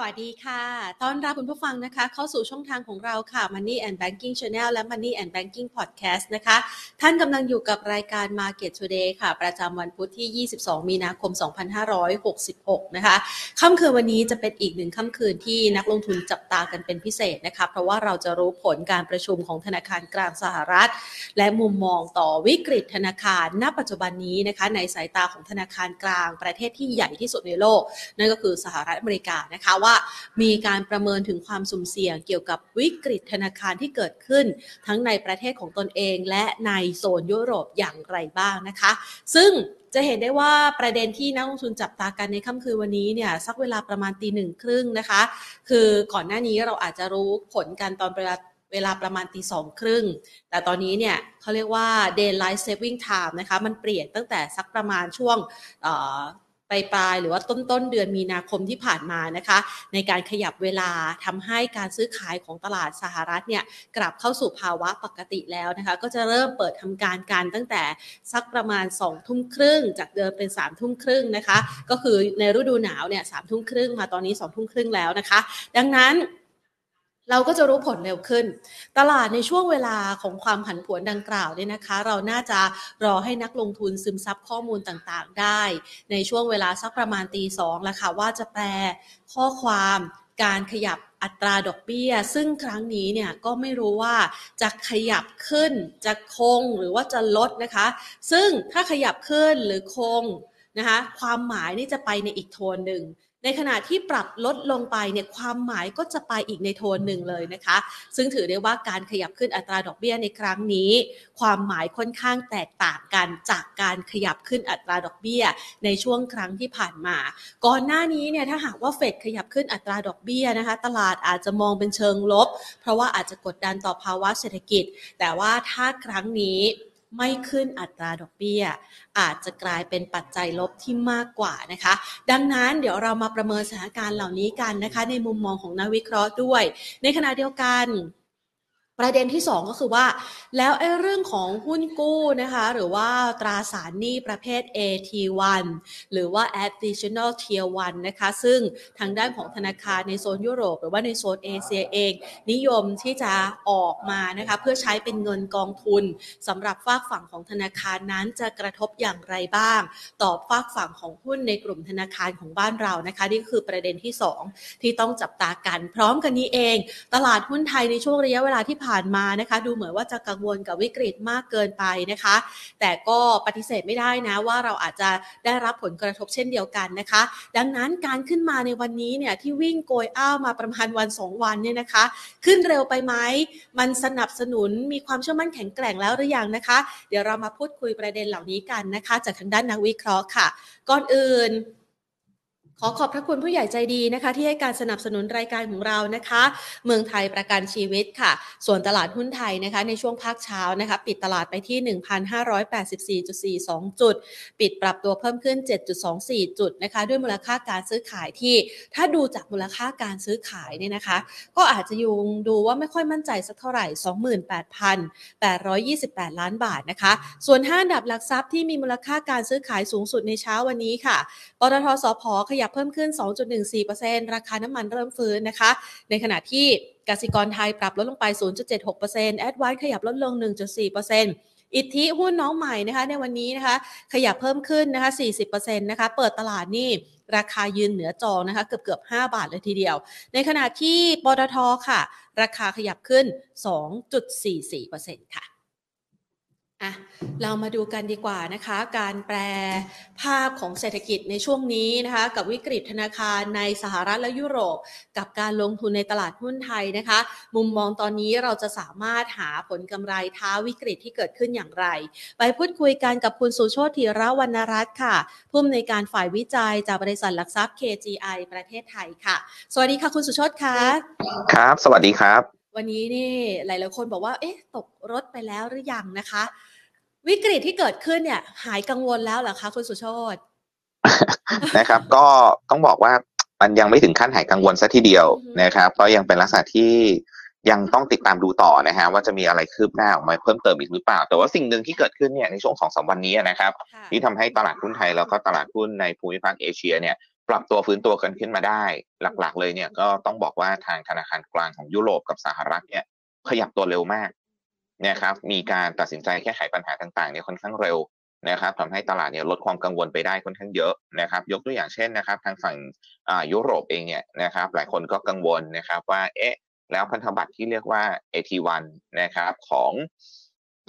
สวัสดีค่ะ ต้อนรับคุณผู้ฟังนะคะ เข้าสู่ช่องทางของเราค่ะ Money and Banking Channel และ Money and Banking Podcast นะคะ ท่านกำลังอยู่กับรายการ Market Today ค่ะ ประจำวันพุธที่ 22 มีนาคม 2566 นะคะ ค่ำคืนวันนี้จะเป็นอีกหนึ่งค่ำคืนที่นักลงทุนจับตากันเป็นพิเศษนะคะ เพราะว่าเราจะรู้ผลการประชุมของธนาคารกลางสหรัฐ และมุมมองต่อวิกฤตธนาคาร ณ ปัจจุบันนี้นะคะ ในสายตาของธนาคารกลางประเทศที่ใหญ่ที่สุดในโลก นั่นก็คือสหรัฐอเมริกานะคะว่ามีการประเมินถึงความสุ่มเสี่ยงเกี่ยวกับวิกฤตธนาคารที่เกิดขึ้น ทั้งในประเทศของตนเอง และในโซนยุโรปอย่างไรบ้างนะคะ ซึ่งจะเห็นได้ว่าประเด็นที่นักลงทุนจับตากันในค่ำคืนวันนี้เนี่ยสักเวลาประมาณตีหนึ่งครึ่งนะคะ คือก่อนหน้านี้เราอาจจะรู้ผลกันตอนเวลาเวลาประมาณตีสองครึ่ง แต่ตอนนี้เนี่ยเขาเรียกว่า daylight saving time นะคะ มันเปลี่ยนตั้งแต่สักประมาณช่วง ปลายปลายหรือว่าต้นต้นเดือนมีนาคมที่ผ่านมานะคะ ในการขยับเวลาทำให้การซื้อขายของตลาดสหรัฐเนี่ยกลับเข้าสู่ภาวะปกติแล้วนะคะ ก็จะเริ่มเปิดทำการกันตั้งแต่สักประมาณ2ทุ่มครึ่ง จากเดิมเป็น3ามทุ่มครึ่งนะคะ ก็คือในฤดูหนาวเนี่ยสามทุ่มครึ่งมาตอนนี้2องทุ่มครึ่งแล้วนะคะ ดังนั้น เราก็จะรู้ผลเร็วขึ้น ตลาดในช่วงเวลาของความผันผวนดังกล่าวเนี่ยนะคะ เราน่าจะรอให้นักลงทุนซึมซับข้อมูลต่างๆ ได้ ในช่วงเวลาสักประมาณตีสองแล้วค่ะว่าจะแปลข้อความการขยับอัตราดอกเบี้ย ซึ่งครั้งนี้เนี่ยก็ไม่รู้ว่าจะขยับขึ้น จะคงหรือว่าจะลดนะคะ ซึ่งถ้าขยับขึ้นหรือคงนะคะความหมายนี่จะไปในอีกโทนหนึ่ง ในขณะที่ปรับลดลงไปเนี่ยความหมายก็จะไปอีกในโทนหนึ่งเลยนะคะ ซึ่งถือได้ว่าการขยับขึ้นอัตราดอกเบี้ยในครั้งนี้ ความหมายค่อนข้างแตกต่างกันจากการขยับขึ้นอัตราดอกเบี้ย ในช่วงครั้งที่ผ่านมา ก่อนหน้านี้เนี่ยถ้าหากว่าเฟดขยับขึ้นอัตราดอกเบี้ยนะคะ ตลาดอาจจะมองเป็นเชิงลบ เพราะว่าอาจจะกดดันต่อภาวะเศรษฐกิจ แต่ว่าถ้าครั้งนี้ ไม่ขึ้นอัตราดอกเบี้ย อาจจะกลายเป็นปัจจัยลบที่มากกว่านะคะ ดังนั้นเดี๋ยวเรามาประเมินสถานการณ์เหล่านี้กันนะคะ ในมุมมองของนักวิเคราะห์ด้วย ในขณะเดียวกัน ประเด็นที่ 2 ก็คือว่า แล้วไอ้เรื่องของหุ้นกู้นะคะ หรือว่าตราสารหนี้ประเภท AT1 หรือว่า additional tier 1 นะคะ ซึ่งทางด้านของธนาคารในโซนยุโรป หรือว่าในโซนเอเชียเอง นิยมที่จะออกมานะคะ เพื่อใช้เป็นเงินกองทุนสำหรับฝากฝั่งของธนาคารนั้นจะกระทบอย่างไรบ้าง ต่อฝากฝั่งของหุ้นในกลุ่มธนาคารของบ้านเรานะคะนี่คือประเด็นที่ 2 ที่ต้องจับตากัน พร้อมกันนี้เอง ตลาดหุ้นไทยในช่วงระยะเวลาที่ผ่าน่านมานะคะ ดูเหมือนว่าจะกังวลกับวิกฤตมากเกินไปนะคะ แต่ก็ปฏิเสธไม่ได้นะว่าเราอาจจะได้รับผลกระทบเช่นเดียวกันนะคะ ดังนั้นการขึ้นมาในวันนี้เนี่ยที่วิ่งโกยอ้าวมาประมาณวัน 2 วันเนี่ยนะคะ ขึ้นเร็วไปไหมมันสนับสนุนมีความเชื่อมั่นแข็งแกร่งแล้วหรือยังนะคะ เดี๋ยวเรามาพูดคุยประเด็นเหล่านี้กันนะคะ จากทางด้านนักวิเคราะห์ค่ะ ก่อนอื่น ขอขอบพระคุณผู้ใหญ่ใจดีนะคะ ที่ให้การสนับสนุนรายการของเรานะคะ เมืองไทยประกันชีวิตค่ะ ส่วนตลาดหุ้นไทยนะคะ ในช่วงภาคเช้านะคะ ปิดตลาดไปที่ 1,584.42 จุด ปิดปรับตัวเพิ่มขึ้น 7.24 จุดนะคะ ด้วยมูลค่าการซื้อขายที่ ถ้าดูจากมูลค่าการซื้อขายเนี่ยนะคะ ก็อาจจะยูงดูว่าไม่ค่อยมั่นใจสักเท่าไหร่ 28,828 ล้านบาทนะคะ ส่วน5อันดับหลักทรัพย์ที่มีมูลค่าการซื้อขายสูงสุดในเช้าวันนี้ค่ะปตทสพขยับเพิ่มขึ้น 2.14%ราคาน้ำมันเริ่มฟื้นนะคะ ในขณะที่กสิกรไทยปรับลดลงไป 0.76%แอดวานขยับลดลง 1.4%อิทธิหุ้นน้องใหม่นะคะในวันนี้นะคะ ขยับเพิ่มขึ้นนะคะ 40%นะคะ เปิดตลาดนี่ราคายืนเหนือจองนะคะ เกือบเกือบ5บาทเลยทีเดียว ในขณะที่ปตทค่ะ ราคาขยับขึ้น 2.44%ค่ะ อะเรามาดูกันดีกว่านะคะ การแปลภาพของเศรษฐกิจในช่วงนี้นะคะ กับวิกฤตธนาคารในสหรัฐและยุโรป กับการลงทุนในตลาดหุ้นไทยนะคะ มุมมองตอนนี้เราจะสามารถหาผลกำไรท้าวิกฤตที่เกิดขึ้นอย่างไร ไปพูดคุยกันกับคุณสุโชติธีรวรรณรัตน์ค่ะ ผู้อำนวยการฝ่ายวิจัยจากบริษัทหลักทรัพย์ KGI ประเทศไทยค่ะ สวัสดีค่ะคุณสุโชติค่ะครับ สวัสดีครับ วันนี้นี่หลายๆคนบอกว่าเอ๊ะตกรถไปแล้วหรือยังนะคะ วิกฤตที่เกิดขึ้นเนี่ย หายกังวลแล้วเหรอคะคุณสุโชตนะครับ ก็ต้องบอกว่ามันยังไม่ถึงขั้นหายกังวลซะทีเดียวนะครับก็ยังเป็นลักษณะที่ยังต้องติดตามดูต่อนะฮะว่าจะมีอะไรคืบหน้าออกมาเพิ่มเติมอีกหรือเปล่า แต่ว่าสิ่งหนึ่งที่เกิดขึ้นเนี่ยในช่วงสองสามวันนี้นะครับ ที่ทำให้ตลาดหุ้นไทยแล้วก็ตลาดหุ้นในภูมิภาคเอเชียเนี่ยปรับตัวฟื้นตัวกันขึ้นมาได้ หลักๆ เลยเนี่ยก็ต้องบอกว่าทางธนาคารกลางของยุโรปกับสหรัฐเนี่ยขยับตัวเร็วมาก นะครับมีการตัดสินใจแก้ไขปัญหาต่างๆเนี่ยค่อนข้างเร็วนะครับทำให้ตลาดเนี่ยลดความกังวลไปได้ค่อนข้างเยอะนะครับ ยกตัวอย่างเช่นนะครับ ทางฝั่งยุโรปเองเนี่ยนะครับ หลายคนก็กังวลนะครับว่าเอ๊ะแล้วพันธบัตรที่เรียกว่า AT1 นะครับของ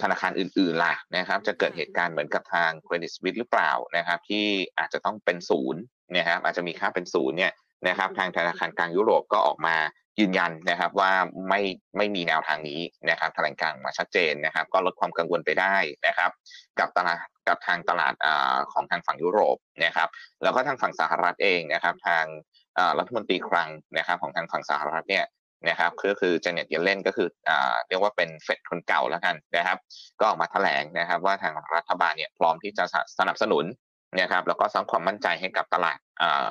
ธนาคารอื่นๆล่ะนะครับ จะเกิดเหตุการณ์เหมือนกับทาง Credit Suisse หรือเปล่านะครับ ที่อาจจะต้องเป็นศูนย์นะครับ อาจจะมีค่าเป็นศูนย์เนี่ย นะครับ ทางธนาคารกลางยุโรปก็ออกมายืนยันนะครับว่าไม่ไม่มีแนวทางนี้นะครับแถลงการมาชัดเจนนะครับ ก็ลดความกังวลไปได้นะครับ กับตลาดกับทางตลาดอของทางฝั่งยุโรปนะครับ แล้วก็ทางฝั่งสหรัฐเองนะครับ ทางรัฐมนตรีคลังนะครับ ของทางฝั่งสหรัฐเนี่ยนะครับก็คือเจเน็ตเยเลนก็คืออ่าเรียกว่าเป็นเฟดคนเก่าแล้วกันนะครับ ก็ออกมาแถลงนะครับว่าทางรัฐบาลเนี่ยพร้อมที่จะสนับสนุนนะครับแล้วก็สร้างความมั่นใจให้กับตลาดอ่า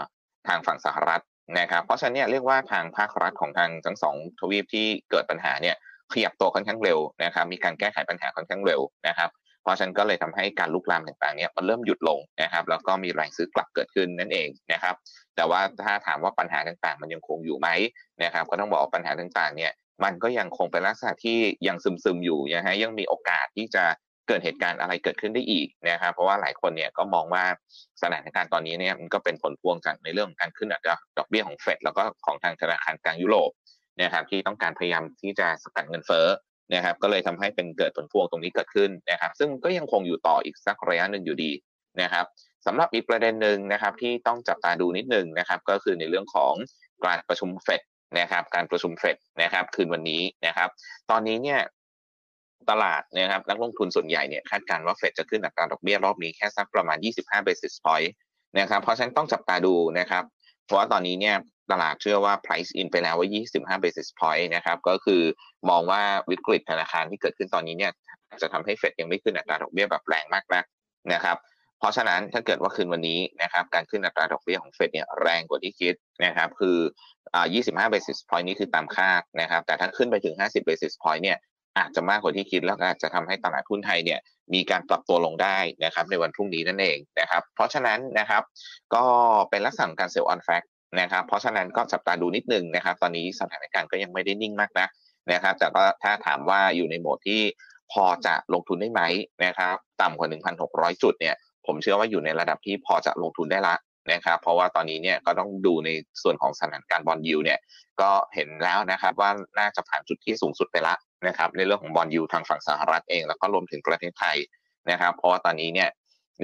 ทางฝั่งสหรัฐนะครับ เพราะฉะนั้นเนี่ยเรียกว่าทางภาครัฐของทางทั้งสองทวีปที่เกิดปัญหาเนี่ยขยับตัวค่อนข้างเร็วนะครับ มีการแก้ไขปัญหาค่อนข้างเร็วนะครับเพราะฉะนั้นก็เลยทำให้การลุกลามต่างๆเนี่ยมันเริ่มหยุดลงนะครับ แล้วก็มีแรงซื้อกลับเกิดขึ้นนั่นเองนะครับ แต่ว่าถ้าถามว่าปัญหาต่างๆ มันยังคงอยู่ไหมนะครับ ก็ต้องบอกปัญหาต่างๆเนี่ยมันก็ยังคงเป็นลักษณะที่ยังซึมๆอยู่นะฮะยังมีโอกาสที่จะ เกิดเหตุการณ์อะไรเกิดขึ้นได้อีกนะครับเพราะว่าหลายคนเนี่ยก็มองว่าสถานการณ์ตอนนี้เนี่ยมันก็เป็นผลพวงจากในเรื่องของการขึ้นอัตราดอกเบี้ยของเฟดแล้วก็ของทางธนาคารกลางยุโรปนะครับที่ต้องการพยายามที่จะสกัดเงินเฟ้อนะครับก็เลยทำให้เป็นเกิดผลพวงตรงนี้เกิดขึ้นนะครับซึ่งก็ยังคงอยู่ต่ออีกสักระยะหนึ่งอยู่ดีนะครับสำหรับอีกประเด็นหนึ่งนะครับที่ต้องจับตาดูนิดนึงนะครับก็คือในเรื่องของการประชุมเฟดนะครับการประชุมเฟดนะครับคืนวันนี้นะครับตอนนี้เนี่ย ตลาดนะครับนักลงทุนส่วนใหญ่เนี่ยคาดการณ์ว่าเฟดจะขึ้นอัตราดอกเบี้ยรอบนี้แค่สักประมาณ 25 basis point นะครับเพราะฉะนั้นต้องจับตาดูนะครับ เพราะว่าตอนนี้เนี่ยตลาดเชื่อว่า price in ไปแล้วว่า 25 basis point นะครับก็คือมองว่าวิกฤตธนาคารที่เกิดขึ้นตอนนี้เนี่ยจะทำให้เฟดยังไม่ขึ้นอัตราดอกเบี้ยแบบแรงมากนักนะครับเพราะฉะนั้นถ้าเกิดว่าคืนวันนี้นะครับการขึ้นอัตราดอกเบี้ยของเฟดเนี่ยแรงกว่าที่คิดนะครับคืออ25 basis point นี้คือตามคาดนะครับแต่ถ้าขึ้นไปถึง 50 basis point เนี่ย อาจจะมากกว่าที่คิดแล้วอาจจะทำให้ตลาดหุ้นไทยเนี่ยมีการปรับตัวลงได้นะครับในวันพรุ่งนี้นั่นเองนะครับเพราะฉะนั้นนะครับก็เป็นลักษณะการเซลล์ออนแฟกนะครับเพราะฉะนั้นก็จับตาดูนิดนึงนะครับ ตอนนี้สถานการณ์ก็ยังไม่ได้นิ่งมากนะนะครับ แต่ก็ถ้าถามว่าอยู่ในโหมดที่พอจะลงทุนได้ไหมนะครับ ต่ำกว่า 1,600 จุดเนี่ยผมเชื่อว่าอยู่ในระดับที่พอจะลงทุนได้ละนะครับ เพราะว่าตอนนี้เนี่ยก็ต้องดูในส่วนของสถานการณ์ bond yield เนี่ยก็เห็นแล้วนะครับว่าน่าจะผ่านจุดที่สูงสุดไปละ นะครับในเรื่องของ bond yield ทางฝั่งสหรัฐเอง แล้วก็รวมถึงประเทศไทยนะครับ เพราะว่าตอนนี้เนี่ย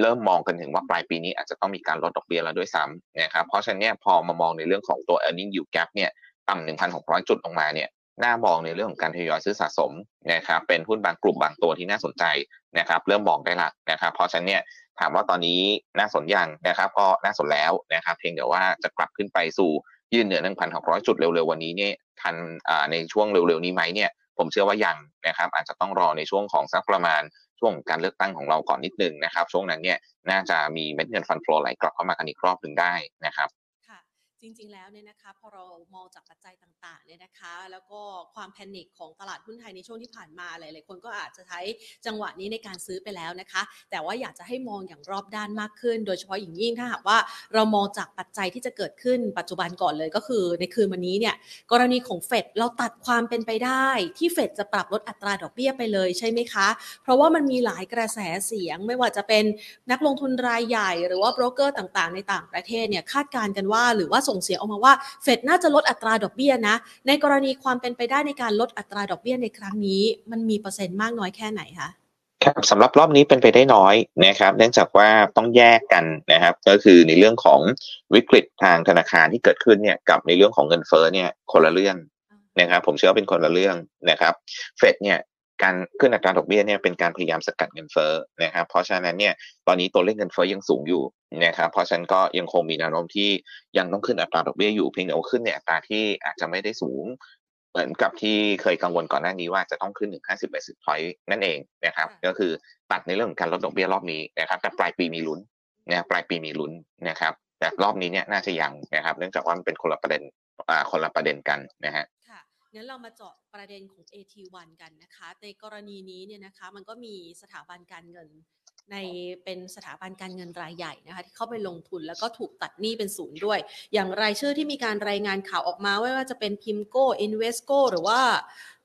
เริ่มมองกันถึงว่าปลายปีนี้อาจจะต้องมีการลดดอกเบี้ยแล้วด้วยซ้ำนะครับเพราะฉะนั้นเนี่ยพอมามองในเรื่องของตัว earning yield gap เนี่ยต่ำ1,600 จุดลงมาเนี่ยน่ามองในเรื่องของการทยอยซื้อสะสมนะครับเป็นหุ้นบางกลุ่มบางตัวที่น่าสนใจนะครับเริ่มมองได้ละนะครับเพราะฉะนั้นเนี่ยถามว่าตอนนี้น่าสนยังนะครับก็น่าสนแล้วนะครับเพียงแต่ว่าจะกลับขึ้นไปสู่ยืนเหนือ 1,600 จุดเร็วๆวันนี้เนี่ยทันในช่วงเร็วๆนี้ไหมเนี่ย ผมเชื่อว่ายังนะครับอาจจะต้องรอในช่วงของสักประมาณช่วงการเลือกตั้งของเราก่อนนิดนึงนะครับ ช่วงนั้นเนี่ยน่าจะมีเม็ดเงินฟันฟลอไหลกลับเข้ามากันอีกรอบหนึ่งได้นะครับ จริง ๆ แล้วเนี่ยนะคะพอเรามองจากปัจจัยต่างๆเนี่ยนะคะ แล้วก็ความแพนิคของตลาดหุ้นไทยในช่วงที่ผ่านมาหลายๆคนก็อาจจะใช้จังหวะนี้ในการซื้อไปแล้วนะคะ แต่ว่าอยากจะให้มองอย่างรอบด้านมากขึ้น โดยเฉพาะอย่างยิ่งถ้าหากว่าเรามองจากปัจจัยที่จะเกิดขึ้นปัจจุบันก่อนเลยก็คือ ในคืนวันนี้เนี่ยกรณีของเฟดเราตัดความเป็นไปได้ที่เฟดจะปรับลดอัตราดอกเบี้ยไปเลยใช่ไหมคะ เพราะว่ามันมีหลายกระแสเสียงไม่ว่าจะเป็นนักลงทุนรายใหญ่ หรือว่าโบรกเกอร์ต่างๆ ในต่างประเทศเนี่ยคาดการณ์กันว่าหรือว่าส่งเสียงออกมาว่าเฟดน่าจะลดอัตราดอกเบี้ยนะ ในกรณีความเป็นไปได้ในการลดอัตราดอกเบี้ยในครั้งนี้ มันมีเปอร์เซ็นต์มากน้อยแค่ไหนคะครับสำหรับรอบนี้เป็นไปได้น้อยนะครับ เนื่องจากว่าต้องแยกกันนะครับ ก็คือในเรื่องของวิกฤตทางธนาคารที่เกิดขึ้นเนี่ยกับในเรื่องของเงินเฟ้อเนี่ยคนละเรื่องนะครับผมเชื่อว่าเป็นคนละเรื่องนะครับเฟดเนี่ย การขึ้นอัตราดอกเบี้ยเนี่ยเป็นการพยายามสกัดเงินเฟ้อนะครับเพราะฉะนั้นเนี่ยตอนนี้ตัวเลขเงินเฟ้อยังสูงอยู่นะครับเพราะฉะนั้นก็ยังคงมีแนวโน้มที่ยังต้องขึ้นอัตราดอกเบี้ยอยู่เพียงแต่ว่าขึ้นในอัตราที่อาจจะไม่ได้สูง เหมือนกับที่เคยกังวลก่อนหน้านี้ว่าจะต้องขึ้นถึง50 basis point นั่นเองนะครับก็คือตัดในเรื่องของการลดดอกเบี้ยรอบนี้นะครับแต่ปลายปีมีลุ้นนะปลายปีมีลุ้นนะครับแต่รอบนี้เนี่ยน่าจะยังนะครับ เนื่องจากว่ามันเป็นคนละประเด็นอ่าคนละประเด็นกันนะฮะ งั้นเรามาเจาะประเด็นของ AT1 กันนะคะ ในกรณีนี้เนี่ยนะคะมันก็มีสถาบันการเงินในเป็นสถาบันการเงินรายใหญ่นะคะที่เข้าไปลงทุนแล้วก็ถูกตัดหนี้เป็นศูนย์ด้วย อย่างรายชื่อที่มีการรายงานข่าวออกมาว่าจะเป็น PIMCO Invesco หรือว่า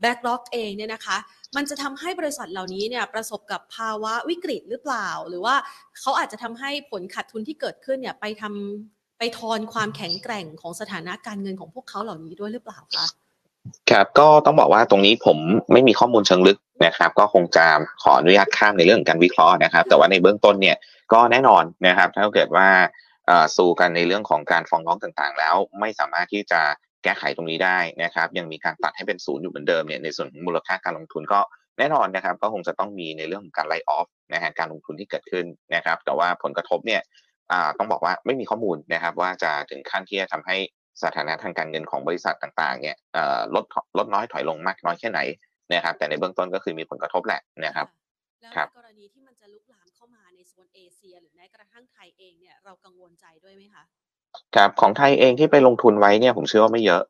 BlackRock เองเนี่ยนะคะ มันจะทำให้บริษัทเหล่านี้เนี่ยประสบกับภาวะวิกฤตหรือเปล่า หรือว่าเขาอาจจะทำให้ผลขาดทุนที่เกิดขึ้นเนี่ยไปทำไปทอนความแข็งแกร่งของสถานะการเงินของพวกเขาเหล่านี้ด้วยหรือเปล่าคะ ครับก็ต้องบอกว่าตรงนี้ผมไม่มีข้อมูลเชิงลึกนะครับ ก็คงจะขออนุญาตข้ามในเรื่องการวิเคราะห์นะครับ แต่ว่าในเบื้องต้นเนี่ยก็แน่นอนนะครับ ถ้าเกิดว่าสู้กันในเรื่องของการฟ้องร้องต่างๆ แล้วไม่สามารถที่จะแก้ไขตรงนี้ได้นะครับ ยังมีการตัดให้เป็นศูนย์อยู่เหมือนเดิมเนี่ยในส่วนของมูลค่าการลงทุนก็แน่นอนนะครับ ก็คงจะต้องมีในเรื่องของการไล่ออฟนะฮะการลงทุนที่เกิดขึ้นนะครับ แต่ว่าผลกระทบเนี่ยต้องบอกว่าไม่มีข้อมูลนะครับ ว่าจะถึงขั้นที่จะทำให้ สถานะทางการเงินของบริษัทต่างๆเนี่ยลดลดน้อยถอยลงมากน้อยแค่ไหนนะครับ แต่ในเบื้องต้นก็คือมีผลกระทบแหละนะครับแล้วในกรณีที่มันจะลุกลามเข้ามาในโซนเอเชีย หรือแม้กระทั่งไทยเองเนี่ยเรากังวลใจด้วยไหมคะครับของไทยเองที่ไปลงทุนไว้เนี่ยผมเชื่อว่าไม่เยอะ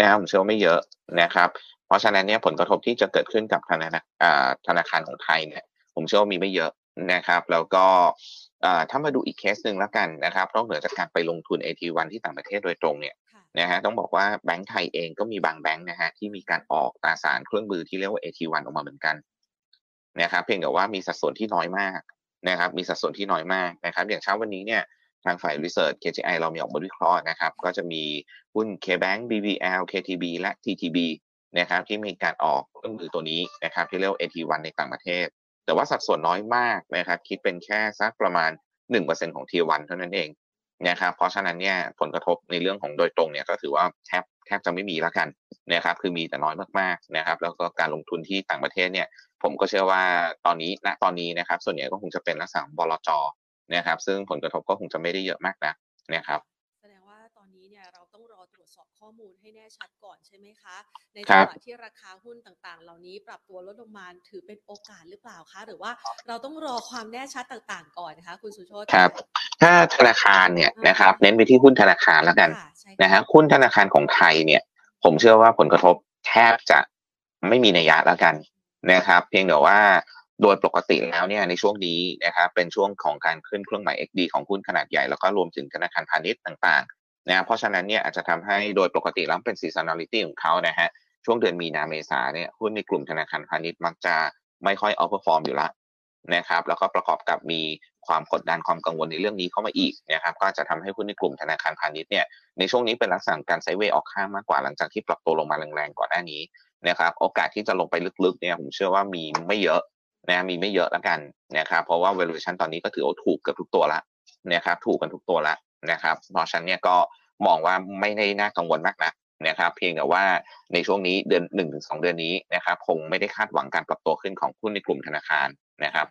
นะครับผมเชื่อว่าไม่เยอะนะครับ เพราะฉะนั้นเนี่ยผลกระทบที่จะเกิดขึ้นกับธนาธนาคารของไทยเนี่ย ผมเชื่อว่ามีไม่เยอะนะครับ แล้วก็ ถ้ามาดูอีกเคสหนึ่งแล้วกันนะครับนอกเหนือจากการไปลงทุน AT1 ที่ต่างประเทศโดยตรงเนี่ยนะฮะต้องบอกว่าแบงก์ไทยเองก็มีบางแบงก์นะฮะที่มีการออกตราสารเครื่องมือที่เรียกว่า AT1 ออกมาเหมือนกันนะครับเพียงแต่ว่ามีสัดส่วนที่น้อยมากนะครับมีสัดส่วนที่น้อยมากนะครับอย่างเช้าวันนี้เนี่ยทางฝ่าย Research KGI เรามีออกบทวิเคราะห์นะครับก็จะมีหุ้น KBank BBL KTB และ TTB นะครับที่มีการออกเครื่องมือตัวนี้นะครับที่เรียกว่า AT1 ในต่างประเทศ แต่ว่าสัดส่วนน้อยมากนะครับคิดเป็นแค่สักประมาณ 1%ของ T1 เท่านั้นเองนะครับเพราะฉะนั้นเนี่ยผลกระทบในเรื่องของโดยตรงเนี่ยก็ถือว่าแทบแทบจะไม่มีแล้วกันนะครับคือมีแต่น้อยมากๆนะครับแล้วก็การลงทุนที่ต่างประเทศเนี่ยผมก็เชื่อว่าตอนนี้ณตอนนี้นะครับส่วนใหญ่ก็คงจะเป็นลักษณะบลจนะครับซึ่งผลกระทบก็คงจะไม่ได้เยอะมากนะนะครับ อบข้อมูลให้แน่ชัดก่อนใช่ไหมคะ ในจังหวะที่ราคาหุ้นต่างๆ เหล่านี้ปรับตัวลดลงมาถือเป็นโอกาสหรือเปล่าคะ หรือว่าเราต้องรอความแน่ชัดต่างๆ ก่อนนะคะ คุณสุโชตครับ ถ้าธนาคารเนี่ยนะครับเน้นไปที่หุ้นธนาคารแล้วกันนะฮะหุ้นธนาคารของไทยเนี่ย ผมเชื่อว่าผลกระทบแทบจะไม่มีนัยยะแล้วกันนะครับ เพียงแต่ว่าโดยปกติแล้วเนี่ยในช่วงนี้นะครับเป็นช่วงของการขึ้นเครื่องหมาย XD ของหุ้นขนาดใหญ่แล้วก็รวมถึงธนาคารพาณิชย์ต่างๆ นะเพราะฉะนั้นเนี่ยอาจจะทำให้โดยปกติแล้วเป็น seasonality ของเขานะฮะช่วงเดือนมีนาเมษาเนี่ยหุ้นในกลุ่มธนาคารพาณิชย์มักจะไม่ค่อย outperform อยู่ละนะครับแล้วก็ประกอบกับมีความกดดันความกังวลในเรื่องนี้เข้ามาอีกนะครับก็จะทำให้หุ้นในกลุ่มธนาคารพาณิชย์เนี่ยในช่วงนี้เป็นลักษณะการไซเวย์ออกข้างมากกว่าหลังจากที่ปรับตัวลงมาแรงๆก่อนหน้านี้นะครับโอกาสที่จะลงไปลึกๆเนี่ยผมเชื่อว่ามีไม่เยอะนะมีไม่เยอะแล้วกันนะครับเพราะว่า valuation ตอนนี้ก็ถือว่าถูกเกือบทุกตัวละนะครับถูกกันทุกตัวละ นะครับเพราะฉะนั้นเนี่ยก็มองว่าไม่ได้น่ากังวลมากนะนะครับเพียงแต่ว่าในช่วงนี้เดือนหนึ่งถึงสองเดือนนี้นะครับคงไม่ได้คาดหวังการปรับตัวขึ้นของหุ้นในกลุ่มธนาคารนะครับ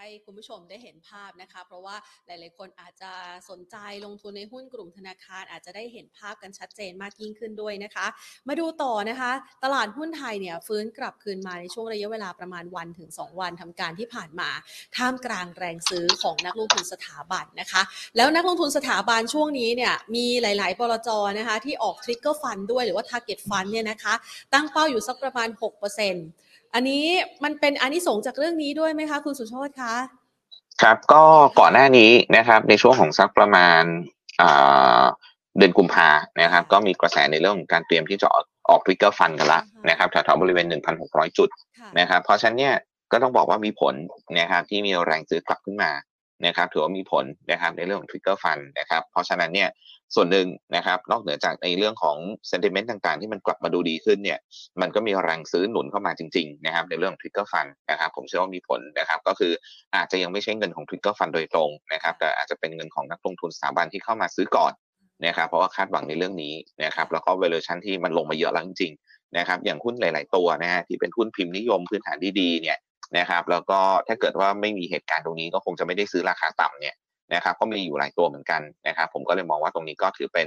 ให้คุณผู้ชมได้เห็นภาพนะคะ เพราะว่าหลาย ๆ คนอาจจะสนใจลงทุนในหุ้นกลุ่มธนาคาร อาจจะได้เห็นภาพกันชัดเจนมากยิ่งขึ้นด้วยนะคะ มาดูต่อนะคะ ตลาดหุ้นไทยเนี่ยฟื้นกลับคืนมาในช่วงระยะเวลาประมาณวันถึง 2 วันทำการที่ผ่านมาท่ามกลางแรงซื้อของนักลงทุนสถาบันนะคะ แล้วนักลงทุนสถาบันช่วงนี้เนี่ยมีหลาย ๆ บลจนะคะที่ออก trigger fund ด้วยหรือว่า target fund เนี่ยนะคะ ตั้งเป้าอยู่สักประมาณ 6% อันนี้มันเป็นอานิสงส์จากเรื่องนี้ด้วยไหมคะ คุณสุโชตคะครับก็ก่อนหน้านี้นะครับ ในช่วงของสักประมาณเดือนกุมภานะครับ ก็มีกระแสในเรื่องของการเตรียมที่จะออก trigger fund กันละนะครับแถวๆบริเวณ 1,600 จุดนะครับ เพราะฉะนั้นเนี่ยก็ต้องบอกว่ามีผลนะครับที่มีแรงซื้อกลับขึ้นมา นะครับถือว่ามีผลนะครับในเรื่องของ trigger fund นะครับเพราะฉะนั้นเนี่ยส่วนหนึ่งนะครับนอกเหนือจากในเรื่องของ sentiment ต่างๆ ที่มันกลับมาดูดีขึ้นเนี่ยมันก็มีแรงซื้อหนุนเข้ามาจริงๆนะครับในเรื่อง trigger fund นะครับผมเชื่อว่ามีผลนะครับก็คืออาจจะยังไม่ใช่เงินของ trigger fund โดยตรงนะครับแต่อาจจะเป็นเงินของนักลงทุนสถาบันที่เข้ามาซื้อก่อนนะครับเพราะว่าคาดหวังในเรื่องนี้นะครับแล้วก็ valuation ที่มันลงมาเยอะแล้วจริงๆนะครับอย่างหุ้นหลาย ๆ ตัวนะฮะที่เป็นหุ้นพิมพ์นิยมพื้นฐานดีๆเนี่ย นะครับแล้วก็ถ้าเกิดว่าไม่มีเหตุการณ์ตรงนี้ก็คงจะไม่ได้ซื้อราคาต่ำเนี่ยนะครับก็มีอยู่หลายตัวเหมือนกันนะครับ ผมก็เลยมองว่าตรงนี้ก็ถือเป็น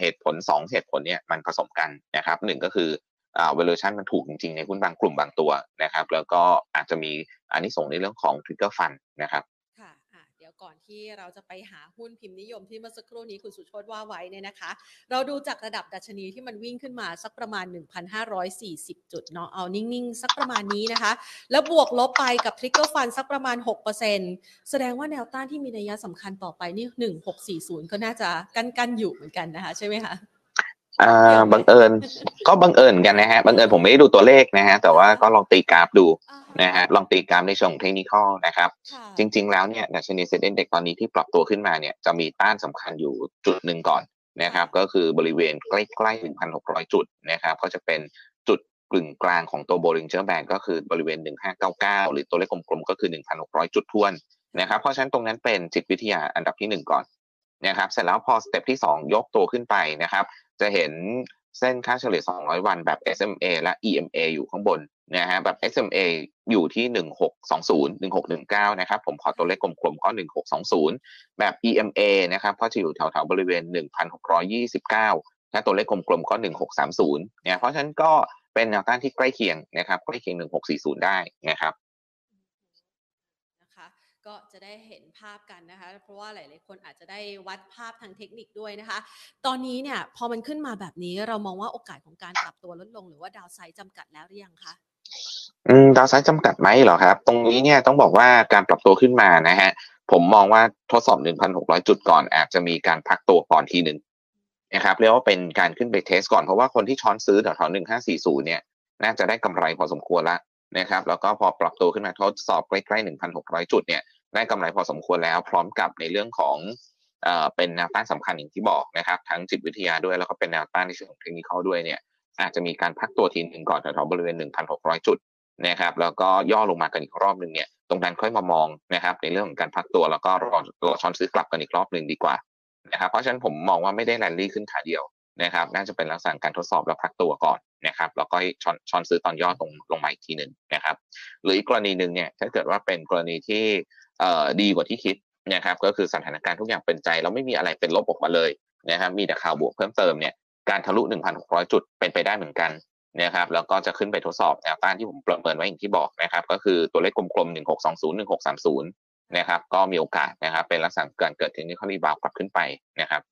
เหตุผล 2 เหตุผลเนี่ยมันผสมกันนะครับหนึ่งก็คืออ่า valuation มันถูกจริงๆ ในหุ้นบางกลุ่มบางตัวนะครับ แล้วก็อาจจะมีอันนี้ส่งในเรื่องของ trigger fund นะครับ ก่อนที่เราจะไปหาหุ้นพิมพ์นิยมที่เมื่อสักครู่นี้คุณสุชดว่าไว้เนี่ยนะคะ เราดูจากระดับดัชนีที่มันวิ่งขึ้นมาสักประมาณ 1,540 จุดเนาะเอานิ่งๆ สักประมาณนี้นะคะ แล้วบวกลบไปกับทริกเกอร์ฟันสักประมาณ 6%แสดงว่าแนวต้านที่มีนัยสำคัญต่อไปนี่ 1640 ก็น่าจะกั้นๆอยู่เหมือนกันนะคะ ใช่ไหมคะ อ่าบังเอิญก็บังเอิญกันนะฮะบังเอิญผมไม่ได้ดูตัวเลขนะฮะแต่ว่าก็ลองตีกราฟดูนะฮะลองตีกราฟในช่วงเทคนิคนะครับ จริง ๆ แล้วเนี่ยดัชนี SET Index ตอนนี้ที่ปรับตัวขึ้นมาเนี่ยจะมีต้านสำคัญอยู่จุดหนึ่งก่อนนะครับ ก็คือบริเวณใกล้ๆ1,600จุดนะครับ ก็จะเป็นจุดกึ่งกลางของตัว Bollinger Band ก็คือบริเวณ 1599 หรือตัวเลขกลมๆก็คือ 1,600 จุดท้วนนะครับ เพราะฉะนั้นตรงนั้นเป็นจิตวิทยาอันดับที่ 1 ก่อนนะครับ เสร็จแล้วพอ step ที่ 2 ยกตัวขึ้นไปนะครับ จะเห็นเส้นค่าเฉลี่ย 200 วันแบบ SMA และ EMA อยู่ข้างบนนะฮะแบบ SMA อยู่ที่ 1620 1619 นะครับ ผมขอตัวเลขกลมๆก็ 1620 แบบ EMA นะครับก็จะอยู่แถวๆบริเวณ 1629 ถ้าตัวเลขกลมๆก็ 1630เนี่ยเพราะฉะนั้นก็เป็นแนวต้านที่ใกล้เคียงนะครับใกล้เคียง 1640 ได้นะครับ ก็จะได้เห็นภาพกันนะคะ เพราะว่าหลาย ๆ คนอาจจะได้วัดภาพทางเทคนิคด้วยนะคะ ตอนนี้เนี่ยพอมันขึ้นมาแบบนี้เรามองว่าโอกาสของการปรับตัวลดลง หรือว่าดาวไซด์จำกัดแล้วหรือยังคะอืมดาวไซด์จำกัดไหมเหรอครับ ตรงนี้เนี่ยต้องบอกว่าการปรับตัวขึ้นมานะฮะผมมองว่าทดสอบ 1,600 จุดก่อน อาจจะมีการพักตัวก่อนทีหนึ่งนะครับเรียกว่าเป็นการขึ้นไปเทสก่อนเพราะว่าคนที่ช้อนซื้อแถวๆ1540 เนี่ย น่าจะได้กำไรพอสมควรแล้วนะครับแล้วก็พอปรับตัวขึ้นมาทดสอบใกล้ๆ 1,600 จุดเนี่ย ได้กำไรพอสมควรแล้ว พร้อมกับในเรื่องของเอ่อเป็นแนวต้านสำคัญอย่างที่บอกนะครับ ทั้งจิตวิทยาด้วยแล้วก็เป็นแนวต้านในเชิงของเทคนิคด้วยเนี่ยอาจจะมีการพักตัวทีหนึ่งก่อนแถวๆบริเวณ 1,600 จุดนะครับแล้วก็ย่อลงมากันอีกรอบหนึ่งเนี่ยตรงนั้นค่อยมามองนะครับในเรื่องของการพักตัวแล้วก็รอรอช้อนซื้อกลับกันอีกรอบหนึ่งดีกว่านะครับเพราะฉะนั้นผมมองว่าไม่ได้แรนลี่ขึ้นขาเดียวนะครับน่าจะเป็นลักษณะการทดสอบแล้วพักตัวก่อนนะครับแล้วก็ช้อนช้อนซื้อตอนย่อตรงลงมาอีกทีหนึ่งนะครับหรืออีกกรณีหนึ่งเนี่ยถ้าเกิดว่าเป็นกรณีที่ ดีกว่าที่คิดนะครับก็คือสถานการณ์ทุกอย่างเป็นใจแล้วไม่มีอะไรเป็นลบออกมาเลยนะครับมีแต่ข่าวบวกเพิ่มเติมเนี่ยการทะลุ 1,600 จุดเป็นไปได้เหมือนกันนะครับแล้วก็จะขึ้นไปทดสอบแนวต้านที่ผมประเมินไว้อย่างที่บอกนะครับก็คือตัวเลขกลมๆ 1620 1630 นะครับก็มีโอกาสนะครับเป็นลักษณะการเกิดเทคนิคอลีบาวกลับขึ้นไปนะครับ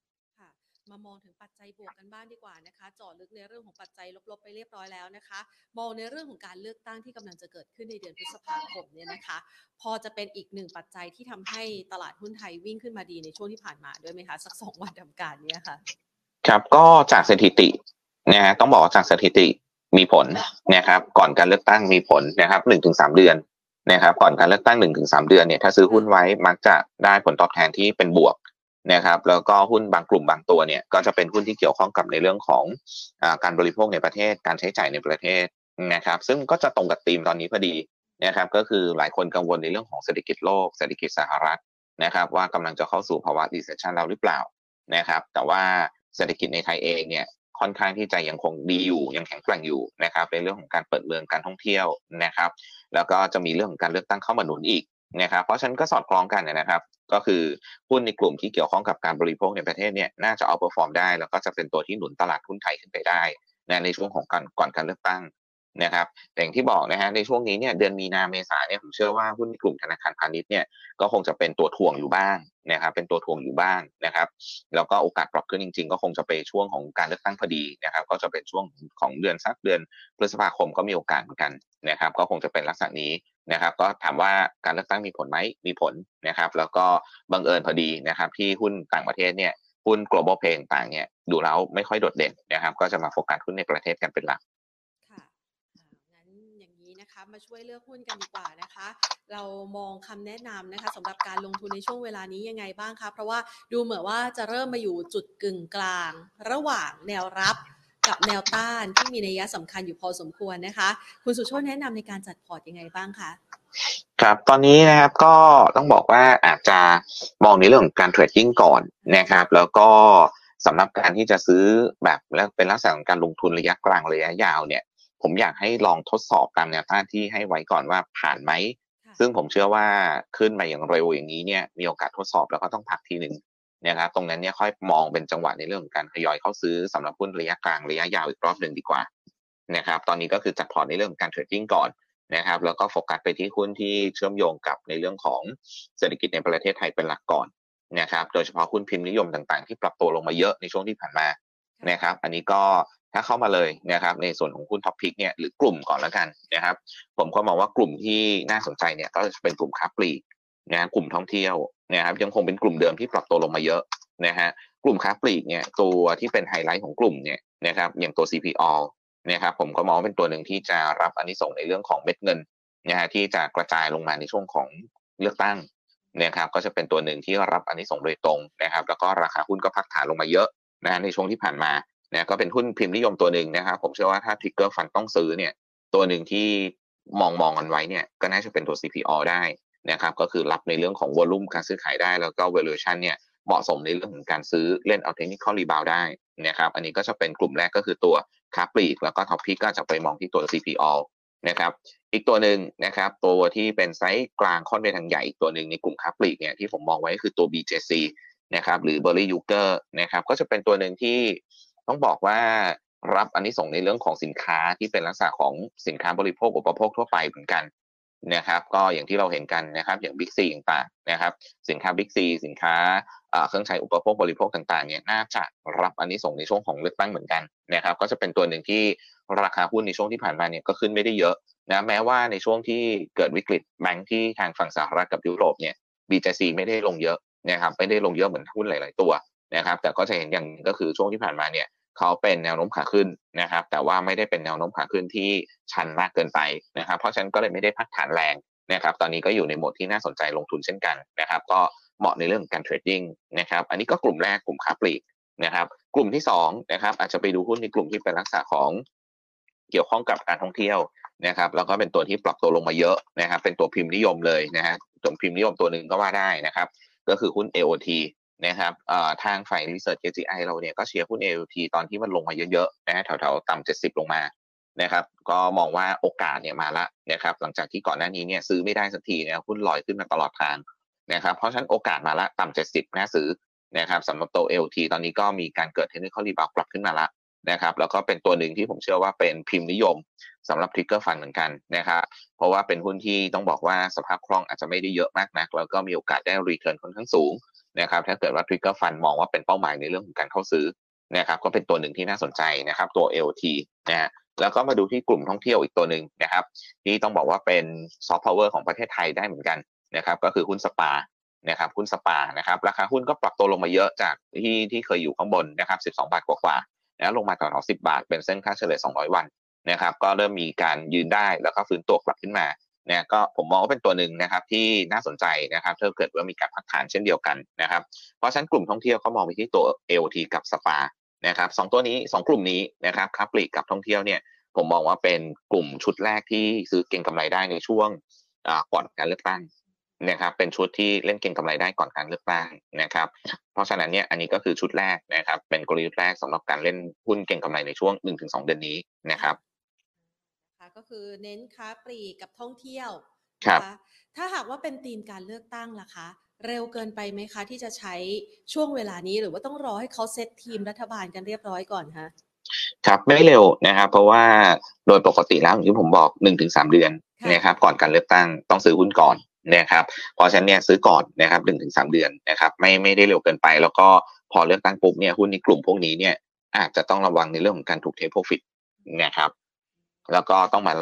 มามองถึงปัจจัยบวกกันบ้างดีกว่านะคะเจาะลึกในเรื่องของปัจจัยลบๆไปเรียบร้อยแล้วนะคะ มองในเรื่องของการเลือกตั้งที่กำลังจะเกิดขึ้นในเดือนพฤษภาคมเนี่ยนะคะ พอจะเป็นอีกหนึ่งปัจจัยที่ทำให้ตลาดหุ้นไทยวิ่งขึ้นมาดีในช่วงที่ผ่านมาด้วยไหมคะสักสองวันทำการเนี้ยค่ะ ครับก็จากสถิตินะฮะต้องบอกว่าจากสถิติมีผลนะครับ ก่อนการเลือกตั้งมีผลนะครับหนึ่งถึงสามเดือนนะครับ ก่อนการเลือกตั้งหนึ่งถึงสามเดือนเนี่ยถ้าซื้อหุ้นไว้มักจะได้ผลตอบแทนที่เป็นบวก นะครับแล้วก็หุ้นบางกลุ่มบางตัวเนี่ยก็จะเป็นหุ้นที่เกี่ยวข้องกับในเรื่องของอการบริโภคในประเทศ การใช้จ่ายในประเทศนะครับ ซึ่งก็จะตรงกับธีมตอนนี้พอดีนะครับ ก็คือหลายคนกังวลในเรื่องของเศรษฐกิจโลกเศรษฐกิจสหรัฐนะครับ ว่ากำลังจะเข้าสู่ภาวะ recession แล้วหรือเปล่านะครับ แต่ว่าเศรษฐกิจในไทยเองเนี่ยค่อนข้างที่จะยังคงดีอยู่ยังแข็งแกร่งอยู่นะครับในเรื่องของการเปิดเมืองการท่องเที่ยวนะครับ แล้วก็จะมีเรื่องของการเลือกตั้งเข้ามาหนุนอีก นะครับเพราะฉะนั้นก็สอดคล้องกันนะครับ ก็คือหุ้นในกลุ่มที่เกี่ยวข้องกับการบริโภคในประเทศเนี่ยน่าจะเอาเปรียบได้ แล้วก็จะเป็นตัวที่หนุนตลาดหุ้นไทยขึ้นไปได้นะในช่วงของการก่อนการเลือกตั้งนะครับแต่อย่างที่บอกนะฮะในช่วงนี้เนี่ยเดือนมีนาเมษาเนี่ยผมเชื่อว่าหุ้นกลุ่มธนาคารพาณิชย์เนี่ยก็คงจะเป็นตัวทวงอยู่บ้างนะครับเป็นตัวทวงอยู่บ้างนะครับแล้วก็โอกาสปรับขึ้นจริง ๆ ก็คงจะไปช่วงของการเลือกตั้งพอดีนะครับก็จะเป็นช่วงของเดือนสักเดือนพฤษภาคมก็มีโอกาสเหมือนกันนะครับก็คงจะเป็นลักษณะนี้ นะครับก็ถามว่าการเลือกตั้งมีผลไหมมีผลนะครับ แล้วก็บังเอิญพอดีนะครับ ที่หุ้นต่างประเทศเนี่ยหุ้น global play ต่างเนี่ยดูแล้วไม่ค่อยโดดเด่นนะครับ ก็จะมาโฟกัสหุ้นในประเทศกันเป็นหลักคะมาช่วยเลือกหุ้นกันดีกว่านะคะ เรามองคำแนะนำนะคะสำหรับการลงทุนในช่วงเวลานี้ยังไงบ้างคะเพราะว่าดูเหมือนว่าจะเริ่มมาอยู่จุดกึ่งกลาง ระหว่างแนวรับ กับแนวต้านที่มีนัยสำคัญอยู่พอสมควรนะคะ คุณสุชาติแนะนำในการจัดพอร์ตยังไงบ้างคะครับตอนนี้นะครับก็ต้องบอกว่าอาจจะมองในเรื่องของการ trading ก่อนนะครับ แล้วก็สำหรับการที่จะซื้อแบบแล้วเป็นลักษณะของการลงทุนระยะกลางระยะยาวเนี่ย ผมอยากให้ลองทดสอบตามแนวต้านที่ให้ไว้ก่อนว่าผ่านไหมซึ่งผมเชื่อว่าขึ้นมาอย่างเร็วอย่างนี้เนี่ยมีโอกาสทดสอบแล้วก็ต้องพักทีหนึ่ง นะครับตรงนั้นเนี่ยค่อยมองเป็นจังหวะในเรื่องของการทยอยเข้าซื้อสำหรับหุ้นระยะกลางระยะยาวอีกรอบหนึ่งดีกว่านะครับตอนนี้ก็คือจัดพอร์ตในเรื่องของการ trading ก่อนนะครับแล้วก็โฟกัสไปที่หุ้นที่เชื่อมโยงกับในเรื่องของเศรษฐกิจในประเทศไทยเป็นหลักก่อนนะครับโดยเฉพาะหุ้นพิมพ์นิยมต่างๆ ที่ปรับตัวลงมาเยอะในช่วงที่ผ่านมานะครับอันนี้ก็ถ้าเข้ามาเลยนะครับในส่วนของหุ้น top pick เนี่ยหรือกลุ่มก่อนแล้วกันนะครับผมก็มองว่ากลุ่มที่น่าสนใจเนี่ยก็จะเป็นกลุ่มค้าปลีกนะกลุ่มท่องเที่ยว นะครับยังคงเป็นกลุ่มเดิมที่ปรับตัวลงมาเยอะนะฮะกลุ่มค้าปลีกเนี่ยตัวที่เป็นไฮไลท์ของกลุ่มเนี่ยนะครับอย่างตัว CPO นะครับผมก็มองเป็นตัวหนึ่งที่จะรับอันนี้ส่งในเรื่องของเม็ดเงินนะฮะที่จะกระจายลงมาในช่วงของเลือกตั้งนะครับก็จะเป็นตัวหนึ่งที่รับอันนี้ส่งโดยตรงนะครับ แล้วก็ราคาหุ้นก็พักฐานลงมาเยอะนะฮะในช่วงที่ผ่านมานะก็เป็นหุ้นพิมพ์นิยมตัวหนึ่งนะครับผมเชื่อว่าถ้าทิกเกอร์ฟันต้องซื้อเนี่ยตัวหนึ่งที่มองมองกันไว้เนี่ยก็น่าจะเป็นตัว CPO ได้ นะครับก็คือรับในเรื่องของวอลุ่มการซื้อขายได้ แล้วก็ valuation เนี่ยเหมาะสมในเรื่องของการซื้อเล่นเอา technical rebound ได้นะครับอันนี้ก็จะเป็นกลุ่มแรกก็คือตัวค้าปลีก แล้วก็ top pick ก็จะไปมองที่ตัว CPALL นะครับอีกตัวหนึ่งนะครับตัวที่เป็นไซส์กลางค่อนไปทางใหญ่อีกตัวหนึ่งในกลุ่มค้าปลีกเนี่ยที่ผมมองไว้คือตัว BJC นะครับหรือ b e r r y u g e r นะครับก็จะเป็นตัวหนึ่งที่ต้องบอกว่ารับอานิสงส์ในเรื่องของสินค้าที่เป็นลักษณะของสินค้าบริโภคอุปโภคทั่วไปเหมือนกัน นะครับก็อย่างที่เราเห็นกันนะครับอย่างบิ๊กซีต่างๆนะครับสินค้าบิ๊กซีสินค้าเครื่องใช้อุปโภคบริโภคต่างๆเนี่ยน่าจะรับอันนี้ส่งในช่วงของเลือกตั้งเหมือนกันนะครับก็จะเป็นตัวหนึ่งที่ราคาหุ้นในช่วงที่ผ่านมาเนี่ยก็ขึ้นไม่ได้เยอะนะแม้ว่าในช่วงที่เกิดวิกฤตแบงค์ที่ทางฝั่งสหรัฐกับยุโรปเนี่ย BJC ไม่ได้ลงเยอะนะครับไม่ได้ลงเยอะเหมือนหุ้นหลาย ๆ ตัวนะครับแต่ก็จะเห็นอย่างก็คือช่วงที่ผ่านมาเนี่ย เขาเป็นแนวโน้มขาขึ้นนะครับ แต่ว่าไม่ได้เป็นแนวโน้มขาขึ้นที่ชันมากเกินไปนะครับ เพราะฉะนั้นก็เลยไม่ได้พักฐานแรงนะครับ ตอนนี้ก็อยู่ในโหมดที่น่าสนใจลงทุนเช่นกันนะครับ ก็เหมาะในเรื่องของการเทรดดิ้งนะครับ อันนี้ก็กลุ่มแรกกลุ่มค้าปลีกนะครับ กลุ่มที่2นะครับอาจจะไปดูหุ้นในกลุ่มที่เป็นลักษณะของเกี่ยวข้องกับการท่องเที่ยวนะครับ แล้วก็เป็นตัวที่ปรับตัวลงมาเยอะนะครับ เป็นตัวพิมพ์นิยมเลยนะฮะตัวพิมพ์นิยมตัวหนึ่งก็ว่าได้นะครับ ก็คือหุ้น AOT นะครับทางฝ่าย Research KGI เราเนี่ยก็เชียร์หุ้น AOT ตอนที่มันลงมาเยอะๆนะฮะแถวๆ ต่ำ70ลงมานะครับก็มองว่าโอกาสเนี่ยมาละนะครับหลังจากที่ก่อนหน้านี้เนี่ยซื้อไม่ได้สักทีนี่ยหุ้นลอยขึ้นมาตลอดทางนะครับเพราะฉะนั้นโอกาสมาละต่ำเจ็ดสิบน่าซื้อนะครับสำหรับตัว LT ตอนนี้ก็มีการเกิด technical rebound กลับขึ้นมาละนะครับแล้วก็เป็นตัวหนึ่งที่ผมเชื่อว่าเป็นพิมพ์นิยมสำหรับ trigger fund เหมือนกันนะครับเพราะว่าเป็นหุ้นที่ต้องบอกว่าสภาพคล่องอาจจะไม่ได้เยอะมากนัก แล้วก็มีโอกาสได้ return ค่อนข้างสูง นะครับถ้าเกิดว่า trigger fund มองว่าเป็นเป้าหมายในเรื่องของการเข้าซื้อนะครับก็เป็นตัวหนึ่งที่น่าสนใจนะครับตัว LT นะฮะแล้วก็มาดูที่กลุ่มท่องเที่ยวอีกตัวหนึ่งนะครับที่ต้องบอกว่าเป็นซอฟต์พาวเวอร์ของประเทศไทยได้เหมือนกันนะครับก็คือหุ้นสปานะครับหุ้นสปานะครับราคาหุ้นก็ปรับตัวลงมาเยอะจากที่ที่เคยอยู่ข้างบนนะครับ12 บาทกว่าๆแล้วลงมาต่ำๆ10 บาท เป็นเส้นค่าเฉลี่ย200 วันนะครับก็เริ่มมีการยืนได้แล้วก็ฟื้นตัวกลับขึ้นมา เนี่ยก็ผมมองว่าเป็นตัวหนึ่งนะครับที่น่าสนใจนะครับถ้าเกิดว่ามีการพักฐานเช่นเดียวกันนะครับ เพราะฉะนั้นกลุ่มท่องเที่ยวเขามองไปที่ตัว AOT กับสปานะครับสองตัวนี้2กลุ่มนี้นะครับค้าปลีกกับท่องเที่ยวเนี่ยผมมองว่าเป็นกลุ่มชุดแรกที่ซื้อเก่งกำไรได้ในช่วงก่อนการเลือกตั้งนะครับเป็นชุดที่เล่นเก่งกำไรได้ก่อนการเลือกตั้งนะครับ เพราะฉะนั้นเนี่ยอันนี้ก็คือชุดแรกนะครับเป็นกลยุทธ์แรกสำหรับการเล่นหุ้นเก่งกำไรในช่วง 1-2 เดือนนี้นะครับ ก็คือเน้นค้าปลีกกับท่องเที่ยวครับถ้าหากว่าเป็นธีมการเลือกตั้งล่ะคะ เร็วเกินไปไหมคะ ที่จะใช้ช่วงเวลานี้หรือว่าต้องรอให้เขาเซตทีมรัฐบาลกันเรียบร้อยก่อนคะครับไม่เร็วนะครับ เพราะว่าโดยปกติแล้วอย่างที่ผมบอกหนึ่งถึงสามเดือนนะครับก่อนการเลือกตั้งต้องซื้อหุ้นก่อนนะครับเพราะฉะนั้นเนี่ยซื้อก่อนนะครับหนึ่งถึงสามเดือนนะครับไม่ไม่ได้เร็วเกินไป แล้วก็พอเลือกตั้งปุ๊บเนี่ยหุ้นในกลุ่มพวกนี้เนี่ยอาจจะต้องระวังในเรื่องของการถูกเทคโปรฟิตนะครับ แล้วก็ต้องมา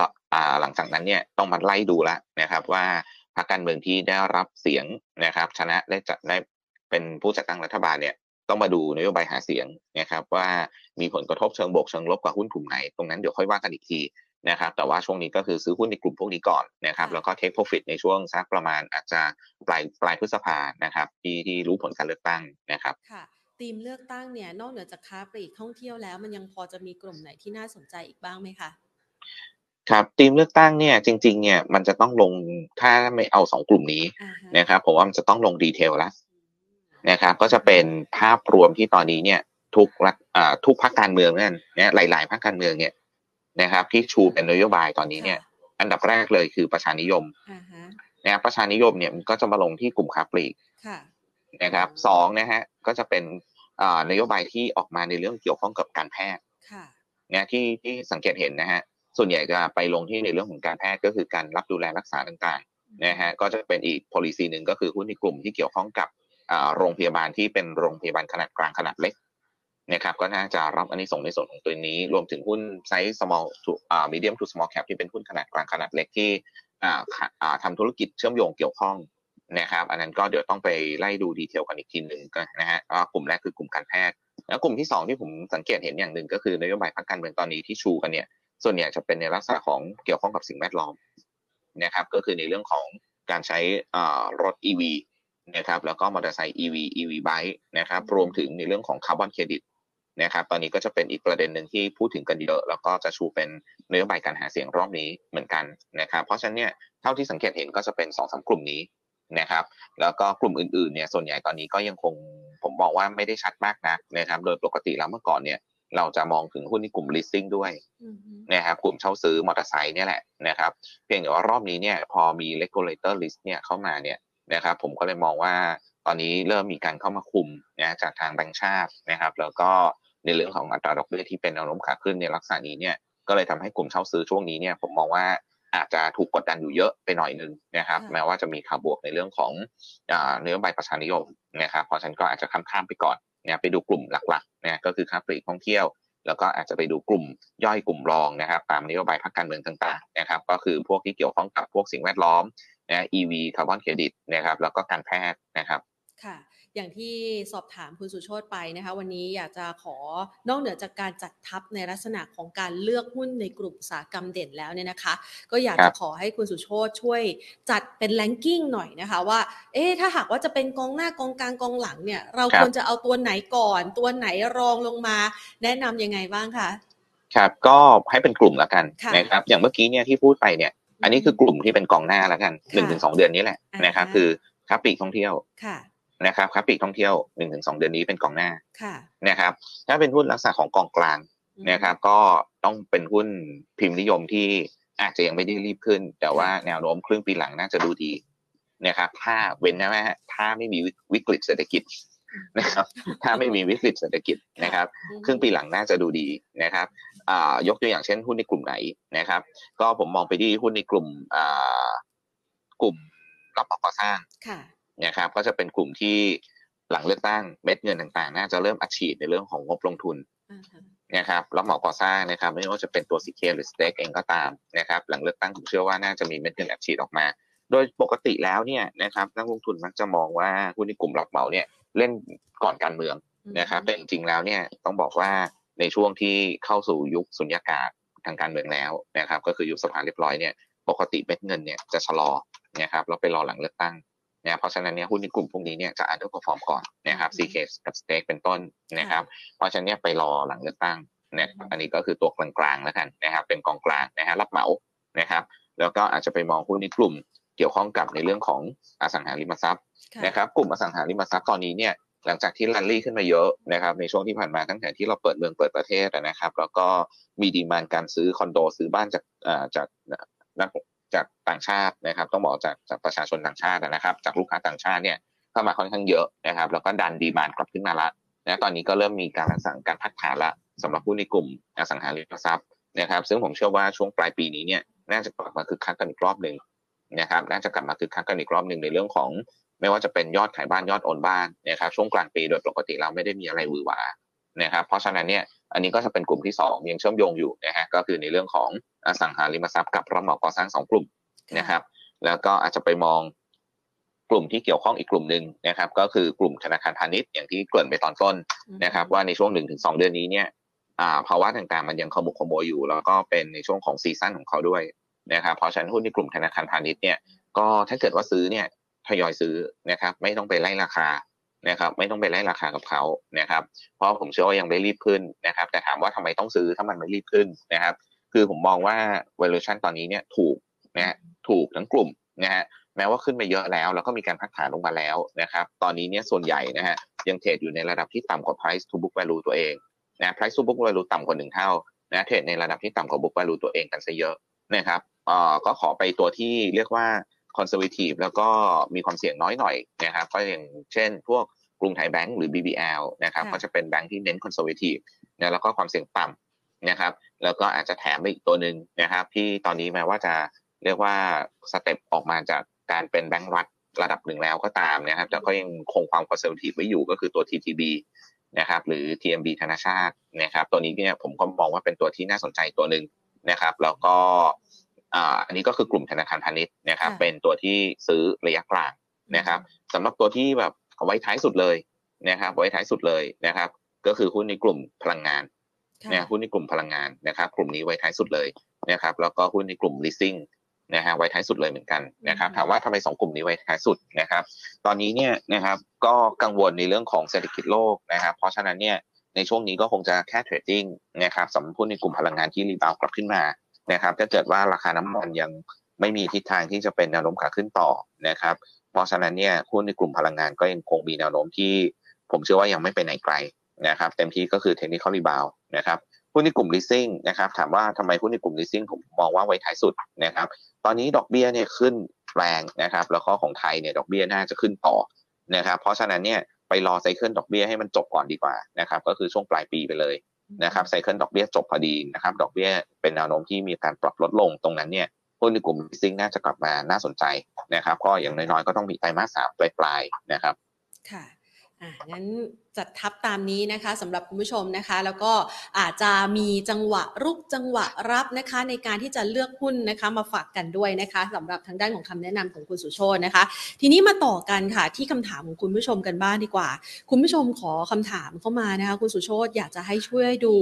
หลังจากนั้นเนี่ยต้องมาไล่ดูแลนะครับว่าพรรคการเมืองที่ได้รับเสียงนะครับ ชนะได้จะได้เป็นผู้จัดตั้งรัฐบาลเนี่ยต้องมาดูนโยบายหาเสียงนะครับว่ามีผลกระทบเชิงบวกเชิงลบกับหุ้นกลุ่มไหน ตรงนั้นเดี๋ยวค่อยว่ากันอีกทีนะครับแต่ว่าช่วงนี้ก็คือซื้อหุ้นในกลุ่มพวกนี้ก่อนนะครับแล้วก็เทคโปรฟิตในช่วงสักประมาณอาจจะปลายปลายพฤษภานะครับที่ที่รู้ผลการเลือกตั้งนะครับค่ะทีมเลือกตั้งเนี่ยนอกเหนือจากค้าปลีกท่องเที่ยวแล้ว มันยังพอจะมีกลุ่มไหนที่น่าสนใจอีกบ้างไหมคะ ครับทีมเลือกตั้งเนี่ยจริงๆเนี่ยมันจะต้องลงถ้าไม่เอาสองกลุ่มนี้นะครับผมว่ามันจะต้องลงดีเทลแล้วนะครับก็จะเป็นภาพรวมที่ตอนนี้เนี่ยทุกทุกพรรคการเมืองนั่นเนี่ยหลายๆพรรคการเมืองเนี่ยนะครับที่ชูเป็นนโยบายตอนนี้เนี่ย อันดับแรกเลยคือประชานิยมนะครับประชานิยมเนี่ยมันก็จะมาลงที่กลุ่มค้าปลีกนะครับสองนะฮะก็จะเป็นนโยบายที่ออกมาในเรื่องเกี่ยวข้องกับการแพทย์เนี่ยที่ที่สังเกตเห็นนะฮะ ส่วนใหญ่จะไปลงที่ในเรื่องของการแพทย์ก็คือการรับดูแลรักษาต่างๆนะฮะก็จะเป็นอีก policy หนึ่งก็คือหุ้นในกลุ่มที่เกี่ยวข้องกับโรงพยาบาลที่เป็นโรงพยาบาลขนาดกลางขนาดเล็กนะครับก็น่าจะรับอันนี้ส่งในส่วนของตัวนี้ รวมถึงหุ้นไซส์ small to medium to small cap ที่เป็นหุ้นขนาดกลางขนาดเล็กที่ทำธุรกิจเชื่อมโยงเกี่ยวข้องนะครับอันนั้นก็เดี๋ยวต้องไปไล่ดู detail กันอีกทีหนึ่งก็นะฮะกลุ่มแรกคือกลุ่มการแพทย์ แล้วกลุ่มที่ 2 ที่ผมสังเกตเห็นอย่างหนึ่งก็คือนโยบายพรรคการเมืองตอนนี้ที่ชูกันเนี่ย ส่วนใหญ่จะเป็นในลักษณะของเกี่ยวข้องกับสิ่งแวดล้อมนะครับ ก็คือในเรื่องของการใช้รถ EV นะครับ แล้วก็มอเตอร์ไซค์ EV EV bike นะครับ รวมถึงในเรื่องของคาร์บอนเครดิตนะครับ ตอนนี้ก็จะเป็นอีกประเด็นหนึ่งที่พูดถึงกันเยอะ แล้วก็จะชูเป็นนโยบายการหาเสียงรอบนี้เหมือนกันนะครับ เพราะฉะนั้นเนี่ย เท่าที่สังเกตเห็นก็จะเป็น2อสกลุ่มนี้นะครับ แล้วก็กลุ่มอื่นๆ เนี่ย ส่วนใหญ่ตอนนี้ก็ยังคง ผมบอกว่าไม่ได้ชัดมากนะนะครับ โดยปกติแล้วเมื่อก่อนเนี่ย เราจะมองถึงหุ้นในกลุ่ม leasing ด้วยนะครับกลุ่มเช่าซื้อมอเตอร์ไซค์เนี่ยแหละนะครับ เพียงแต่ว่ารอบนี้เนี่ยพอมี regulator list เนี่ยเข้ามาเนี่ยนะครับ ผมก็เลยมองว่าตอนนี้เริ่มมีการเข้ามาคุมนะจากทางแบงก์ชาตินะครับ แล้วก็ในเรื่องของอัตราดอกเบี้ยที่เป็นแนวโน้มขาขึ้นในลักษณะนี้เนี่ยก็เลยทำให้กลุ่มเช่าซื้อช่วงนี้เนี่ยผมมองว่าอาจจะถูกกดดันอยู่เยอะไปหน่อยนึงนะครับ แม้ว่าจะมีข่าวบวกในเรื่องของเนื้อใบประชานิยมนะครับเพราะฉะนั้นก็อาจจะข้ามๆไปก่อนเนะไปดูกลุ่มหลักๆนะก็คือค้าปลีกท่องเที่ยว แล้วก็อาจจะไปดูกลุ่มย่อยกลุ่มรองนะครับ ตามนโยบายพรรคการเมืองต่างๆนะครับ ก็คือพวกที่เกี่ยวข้องกับพวกสิ่งแวดล้อมนะ EV คาร์บอนเครดิตนะครับ แล้วก็การแพทย์นะครับค่ะ อย่างที่สอบถามคุณสุโชตไปนะคะ วันนี้อยากจะขอนอกเหนือจากการจัดทับในลักษณะของการเลือกหุ้นในกลุ่มอุตสาหกรรมเด่นแล้วเนี่ยนะคะ ก็อยากจะขอให้คุณสุโชตช่วยจัดเป็นแลนกิ้งหน่อยนะคะว่า เอ๊ะถ้าหากว่าจะเป็นกองหน้ากองกลางกองหลังเนี่ย เราควรจะเอาตัวไหนก่อน ตัวไหนรองลงมา แนะนํำยังไงบ้างคะครับก็ให้เป็นกลุ่มแล้วกันนะครับอย่างเมื่อกี้เนี่ยที่พูดไปเนี่ยอันนี้คือกลุ่มที่เป็นกองหน้าแล้วกันหนึ่งถึงสองเดือนนี้แหละนะครับคือค้าปลีกท่องเที่ยว นะครับครับปีกท่องเที่ยวหนึ่งถึงสองเดือนนี้เป็นกองหน้านะครับ ถ้าเป็นหุ้นลักษณะของกองกลางนะครับ ก็ต้องเป็นหุ้นพิมพ์นิยมที่อาจจะยังไม่ได้รีบขึ้น แต่ว่าแนวโน้มครึ่งปีหลังน่าจะดูดีนะครับ ถ้าเว้นนะแม่ถ้าไม่มีวิกฤตเศรษฐกิจนะครับ ถ้าไม่มีวิกฤตเศรษฐกิจนะครับ ครึ่งปีหลังน่าจะดูดีนะครับยกตัวอย่างเช่นหุ้นในกลุ่มไหนนะครับ ก็ผมมองไปที่หุ้นในกลุ่มกลุ่มรับเหมาก่อสร้าง นะครับก็จะเป็นกลุ่มที่หลังเลือกตั้งเม็ดเงินต่างๆ น่าจะเริ่มอัดฉีดในเรื่องของงบลงทุนนะครับรับเหมาก่อสร้างนะครับไม่ว่าจะเป็นตัวซีเคหรือสเต็กเองก็ตามนะครับหลังเลือกตั้งผมเชื่อว่าน่าจะมีเม็ดเงินอัดฉีดออกมา โดยปกติแล้วเนี่ยนะครับนักลงทุนมักจะมองว่าหุ้นในกลุ่มรับเหมาเนี่ยเล่นก่อนการเมืองนะครับแต่จริงๆแล้วเนี่ยต้องบอกว่าในช่วงที่เข้าสู่ยุคสุญญากาศทางการเมืองแล้วนะครับก็คือยุบสภาเรียบร้อยเนี่ยปกติเม็ดเงินเนี่ยจะชะลอนะครับแล้วไปรอหลังเลือกตั้ง นะเพราะฉะนั้นเนี่ยหุ้นในกลุ่มพวกนี้เนี่ยจะ underperform ก่อนนะครับ CK กับ STEC เป็นต้นนะครับ เพราะฉะนั้นเนี่ยไปรอหลังเลือกตั้งนะอันนี้ก็คือตัวกลางๆแล้วกันนะครับเป็นกองกลางนะฮะรับเหมานะครับแล้วก็อาจจะไปมองหุ้นในกลุ่มเกี่ยวข้องกับในเรื่องของอสังหาริมทรัพย์นะครับกลุ่มอสังหาริมทรัพย์ตอนนี้เนี่ยหลังจากที่ลันลี่ขึ้นมาเยอะนะครับในช่วงที่ผ่านมาตั้งแต่ที่เราเปิดเมืองเปิดประเทศนะครับ แล้วก็มีดีมานการซื้อคอนโดซื้อบ้านจากจากนัก จากต่างชาตินะครับ ต้องบอกจากจากประชาชนต่างชาตินะครับ จากลูกค้าต่างชาติเนี่ยเข้ามาค่อนข้างเยอะนะครับ แล้วก็ดันดีมานกลับขึ้นมาละนะตอนนี้ก็เริ่มมีการสั่งการพักฐานละสำหรับผู้ในกลุ่มอสังหาริมทรัพย์นะครับ ซึ่งผมเชื่อว่าช่วงปลายปีนี้เนี่ยน่าจะกลับมาคึกคักกันอีกรอบหนึ่งนะครับน่าจะกลับมาคึกคักกันอีกรอบหนึ่งในเรื่องของ ไม่ว่าจะเป็นยอดขายบ้านยอดโอนบ้านนะครับช่วงกลางปีโดยปกติเราไม่ได้มีอะไรวือหวานะครับ เพราะฉะนั้นเนี่ย อันนี้ก็จะเป็นกลุ่มที่2ยังเชื่อมโยงอยู่นะฮะก็คือในเรื่องของอสังหาริมทรัพย์กับรับเหมาก่อสร้าง2กลุ่มนะครับ แล้วก็อาจจะไปมองกลุ่มที่เกี่ยวข้องอีกกลุ่มหนึ่งนะครับ ก็คือกลุ่มธนาคารพาณิชย์อย่างที่เกริ่นไปตอนต้นนะครับ ว่าในช่วงหนึ่งถึงสองเดือนนี้เนี่ยภาวะต่างๆมันยังขมุกขโมยอยู่ แล้วก็เป็นในช่วงของซีซั่นของเขาด้วยนะครับเพราะฉะนั้นหุ้นในกลุ่มธนาคารพาณิชย์เนี่ยก็ถ้าเกิดว่าซื้อเนี่ยทยอยซื้อนะครับ ไม่ต้องไปไล่ราคา นะครับไม่ต้องไปไล่ราคากับเขานะครับเพราะผมเชื่อว่ายังไม่รีบขึ้นนะครับแต่ถามว่าทำไมต้องซื้อถ้ามันไม่รีบขึ้นนะครับคือผมมองว่า valuation ตอนนี้เนี่ยถูกนะถูกทั้งกลุ่มนะฮะแม้ว่าขึ้นไปเยอะแล้ว แล้วก็มีการพักฐานลงมาแล้วนะครับตอนนี้เนี่ยส่วนใหญ่นะฮะยังเทรดอยู่ในระดับที่ต่ำกว่า price to book value ตัวเองนะ price to book value ต่ำกว่าหนึ่งเท่านะ trade ในระดับที่ต่ำกว่า book value ตัวเองกันซะเยอะนะครับเอ่อก็ขอไปตัวที่เรียกว่า conservative แล้วก็มีความเสี่ยงน้อยหน่อยนะครับก็อย่างเช่นพวกกรุงไทยแบงก์หรือ BBL นะครับก็จะเป็นแบงก์ที่เน้น conservative นะแล้วก็ความเสี่ยงต่ำนะครับแล้วก็อาจจะแถมไปอีกตัวหนึ่งนะครับที่ตอนนี้แม้ว่าจะเรียกว่า step ออกมาจากการเป็นแบงก์รัฐระดับหนึ่งแล้วก็ตามนะครับแต่ก็ยังคงความ conservative ไว้อยู่ก็คือตัว TTB นะครับหรือ TMB ธนาชาตินะครับตัวนี้เนี่ยผมก็มองว่าเป็นตัวที่น่าสนใจตัวหนึ่งนะครับแล้วก็ อันนี้ก็คือกลุ่มธนาคารพาณิชย์นะครับเป็นตัวที่ซื้อระยะกลางนะครับสำหรับตัวที่แบบเอาไว้ท้ายสุดเลยนะครับไว้ท้ายสุดเลยนะครับ ก็คือหุ้นในกลุ่มพลังงานนะหุ้นในกลุ่มพลังงานนะครับ กลุ่มนี้ไว้ท้ายสุดเลยนะครับแล้วก็หุ้นในกลุ่ม leasing นะฮะไว้ท้ายสุดเลยเหมือนกันนะครับถามว่าทำไมสองกลุ่มนี้ไว้ท้ายสุดนะครับ ตอนนี้เนี่ยนะครับก็กังวลในเรื่องของเศรษฐกิจโลกนะครับเพราะฉะนั้นเนี่ยในช่วงนี้ก็คงจะแค่ trading นะครับสำหรับหุ้นในกลุ่มพลังงานที่ rebound กลับขึ้นมา นะครับถ้าเกิดว่าราคาน้ำมันยังไม่มีทิศทางที่จะเป็นแนวโน้มขาขึ้นต่อนะครับ เพราะฉะนั้นเนี่ยหุ้นในกลุ่มพลังงานก็ยังคงมีแนวโน้มที่ ผมเชื่อว่ายังไม่ไปไหนไกลนะครับ เต็มที่ก็คือ technical rebound นะครับหุ้นในกลุ่ม leasing นะครับ ถามว่าทำไมหุ้นในกลุ่ม leasing ผมมองว่าไว้ท้ายสุดนะครับ ตอนนี้ดอกเบี้ยเนี่ยขึ้นแรงนะครับ แล้วก็ของไทยเนี่ยดอกเบี้ยน่าจะขึ้นต่อนะครับ เพราะฉะนั้นเนี่ยไปรอไซเคิลดอกเบี้ยให้มันจบก่อนดีกว่านะครับ ก็คือช่วงปลายปีไปเลย นะครับไซเคิลดอกเบี้ยจบพอดีนะครับดอกเบี้ยเป็นแนวโน้มที่มีการปรับลดลงตรงนั้นเนี่ยหุ้นในกลุ่มซิงค์น่าจะกลับมาน่าสนใจนะครับก็อย่างน้อยๆก็ต้องมีไตรมาสสามปลายๆนะครับค่ะ งั้นจัดทับตามนี้นะคะสำหรับคุณผู้ชมนะคะ แล้วก็อาจจะมีจังหวะรุกจังหวะรับนะคะ ในการที่จะเลือกหุ้นนะคะ มาฝากกันด้วยนะคะสำหรับทางด้านของคำแนะนำของคุณสุโชตนะคะ ทีนี้มาต่อกันค่ะที่คำถามของคุณผู้ชมกันบ้างดีกว่า คุณผู้ชมขอคำถามเข้ามานะคะคุณสุโชตอยากจะให้ช่วยดู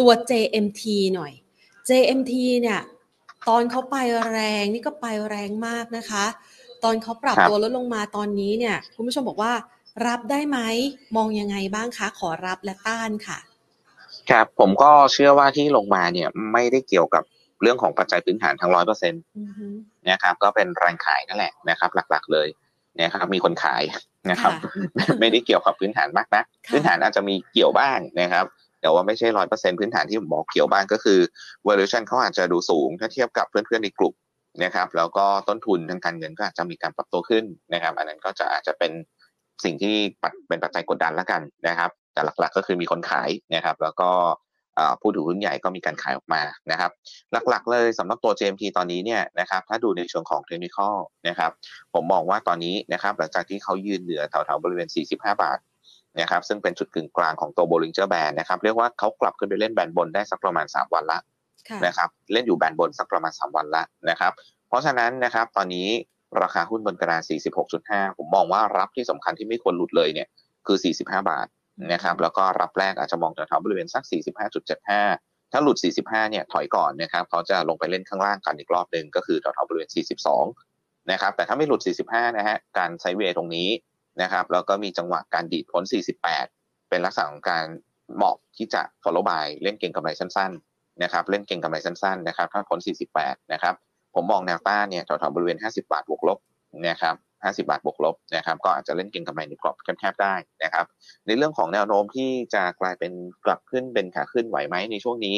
ตัว JMT หน่อย JMT เนี่ยตอนเขาไปแรงนี่ก็ไปแรงมากนะคะ ตอนเขาปรับตัวลดลงมาตอนนี้เนี่ย คุณผู้ชมบอกว่า รับได้ไหม มองยังไงบ้างคะ ขอรับและต้านค่ะ ครับ ผมก็เชื่อว่าที่ลงมาเนี่ยไม่ได้เกี่ยวกับเรื่องของปัจจัยพื้นฐานทั้งร้อยเปอร์เซ็นต์นะครับ ก็เป็นแรงขายนั่นแหละนะครับ หลักๆเลยนะครับ มีคนขายนะครับ ไม่ได้เกี่ยวกับพื้นฐานมากนะพื้นฐานอาจจะมีเกี่ยวบ้างนะครับแต่ว่าไม่ใช่ร้อยเปอร์เซ็นพื้นฐานที่ผมบอกเกี่ยวบ้างก็คือ valuation เขาอาจจะดูสูงถ้าเทียบกับเพื่อนๆในกลุ่มนะครับ แล้วก็ต้นทุนทางการเงินก็อาจจะมีการปรับตัวขึ้นนะครับ อันนั้นก็จะอาจจะเป็น สิ่งที่เป็นปัจจัยกดดันแล้วกันนะครับ แต่หลักๆก็คือมีคนขายนะครับ แล้วก็ผู้ถือหุ้นใหญ่ก็มีการขายออกมานะครับ หลักๆเลยสำหรับตัว JMT ตอนนี้เนี่ยนะครับถ้าดูในเชิงของเทคนิคนะครับผมมองว่าตอนนี้นะครับหลังจากที่เขายืนเหนือแถวๆบริเวณ 45 บาทนะครับซึ่งเป็นจุดกึ่งกลางของตัว Bollinger Band นะครับเรียกว่าเขากลับขึ้นไปเล่นแบนบนได้สักประมาณ 3 วันละนะครับเล่นอยู่แบนบนสักประมาณ 3 วันละนะครับเพราะฉะนั้นนะครับตอนนี้ ราคาหุ้นบนกระดาน46.5 ผมมองว่ารับที่สำคัญที่ไม่ควรหลุดเลยเนี่ยคือ 45 บาทนะครับแล้วก็รับแรกอาจจะมองแถวๆบริเวณสัก 45.75 ถ้าหลุด 45 เนี่ยถอยก่อนนะครับเขาจะลงไปเล่นข้างล่างกันอีกรอบหนึ่งก็คือแถวๆบริเวณ 42 นะครับแต่ถ้าไม่หลุด 45 นะฮะการไซเวย์ตรงนี้นะครับแล้วก็มีจังหวะการดีดพ้น 48 เป็นลักษณะของการเหมาะที่จะ follow by เล่นเก่งกำไรสั้นๆนะครับเล่นเก่งกำไรสั้นๆนะครับถ้าพ้น 48 นะครับ ผมมองแนวต้านเนี่ยแถวๆบริเวณ 50 บาทบวกลบนะครับ50 บาทบวกลบนะครับก็อาจจะเล่นเก็งกำไรในกรอบแคบๆได้นะครับในเรื่องของแนวโน้มที่จะกลายเป็นกลับขึ้นเป็นขาขึ้นไหวไหมในช่วงนี้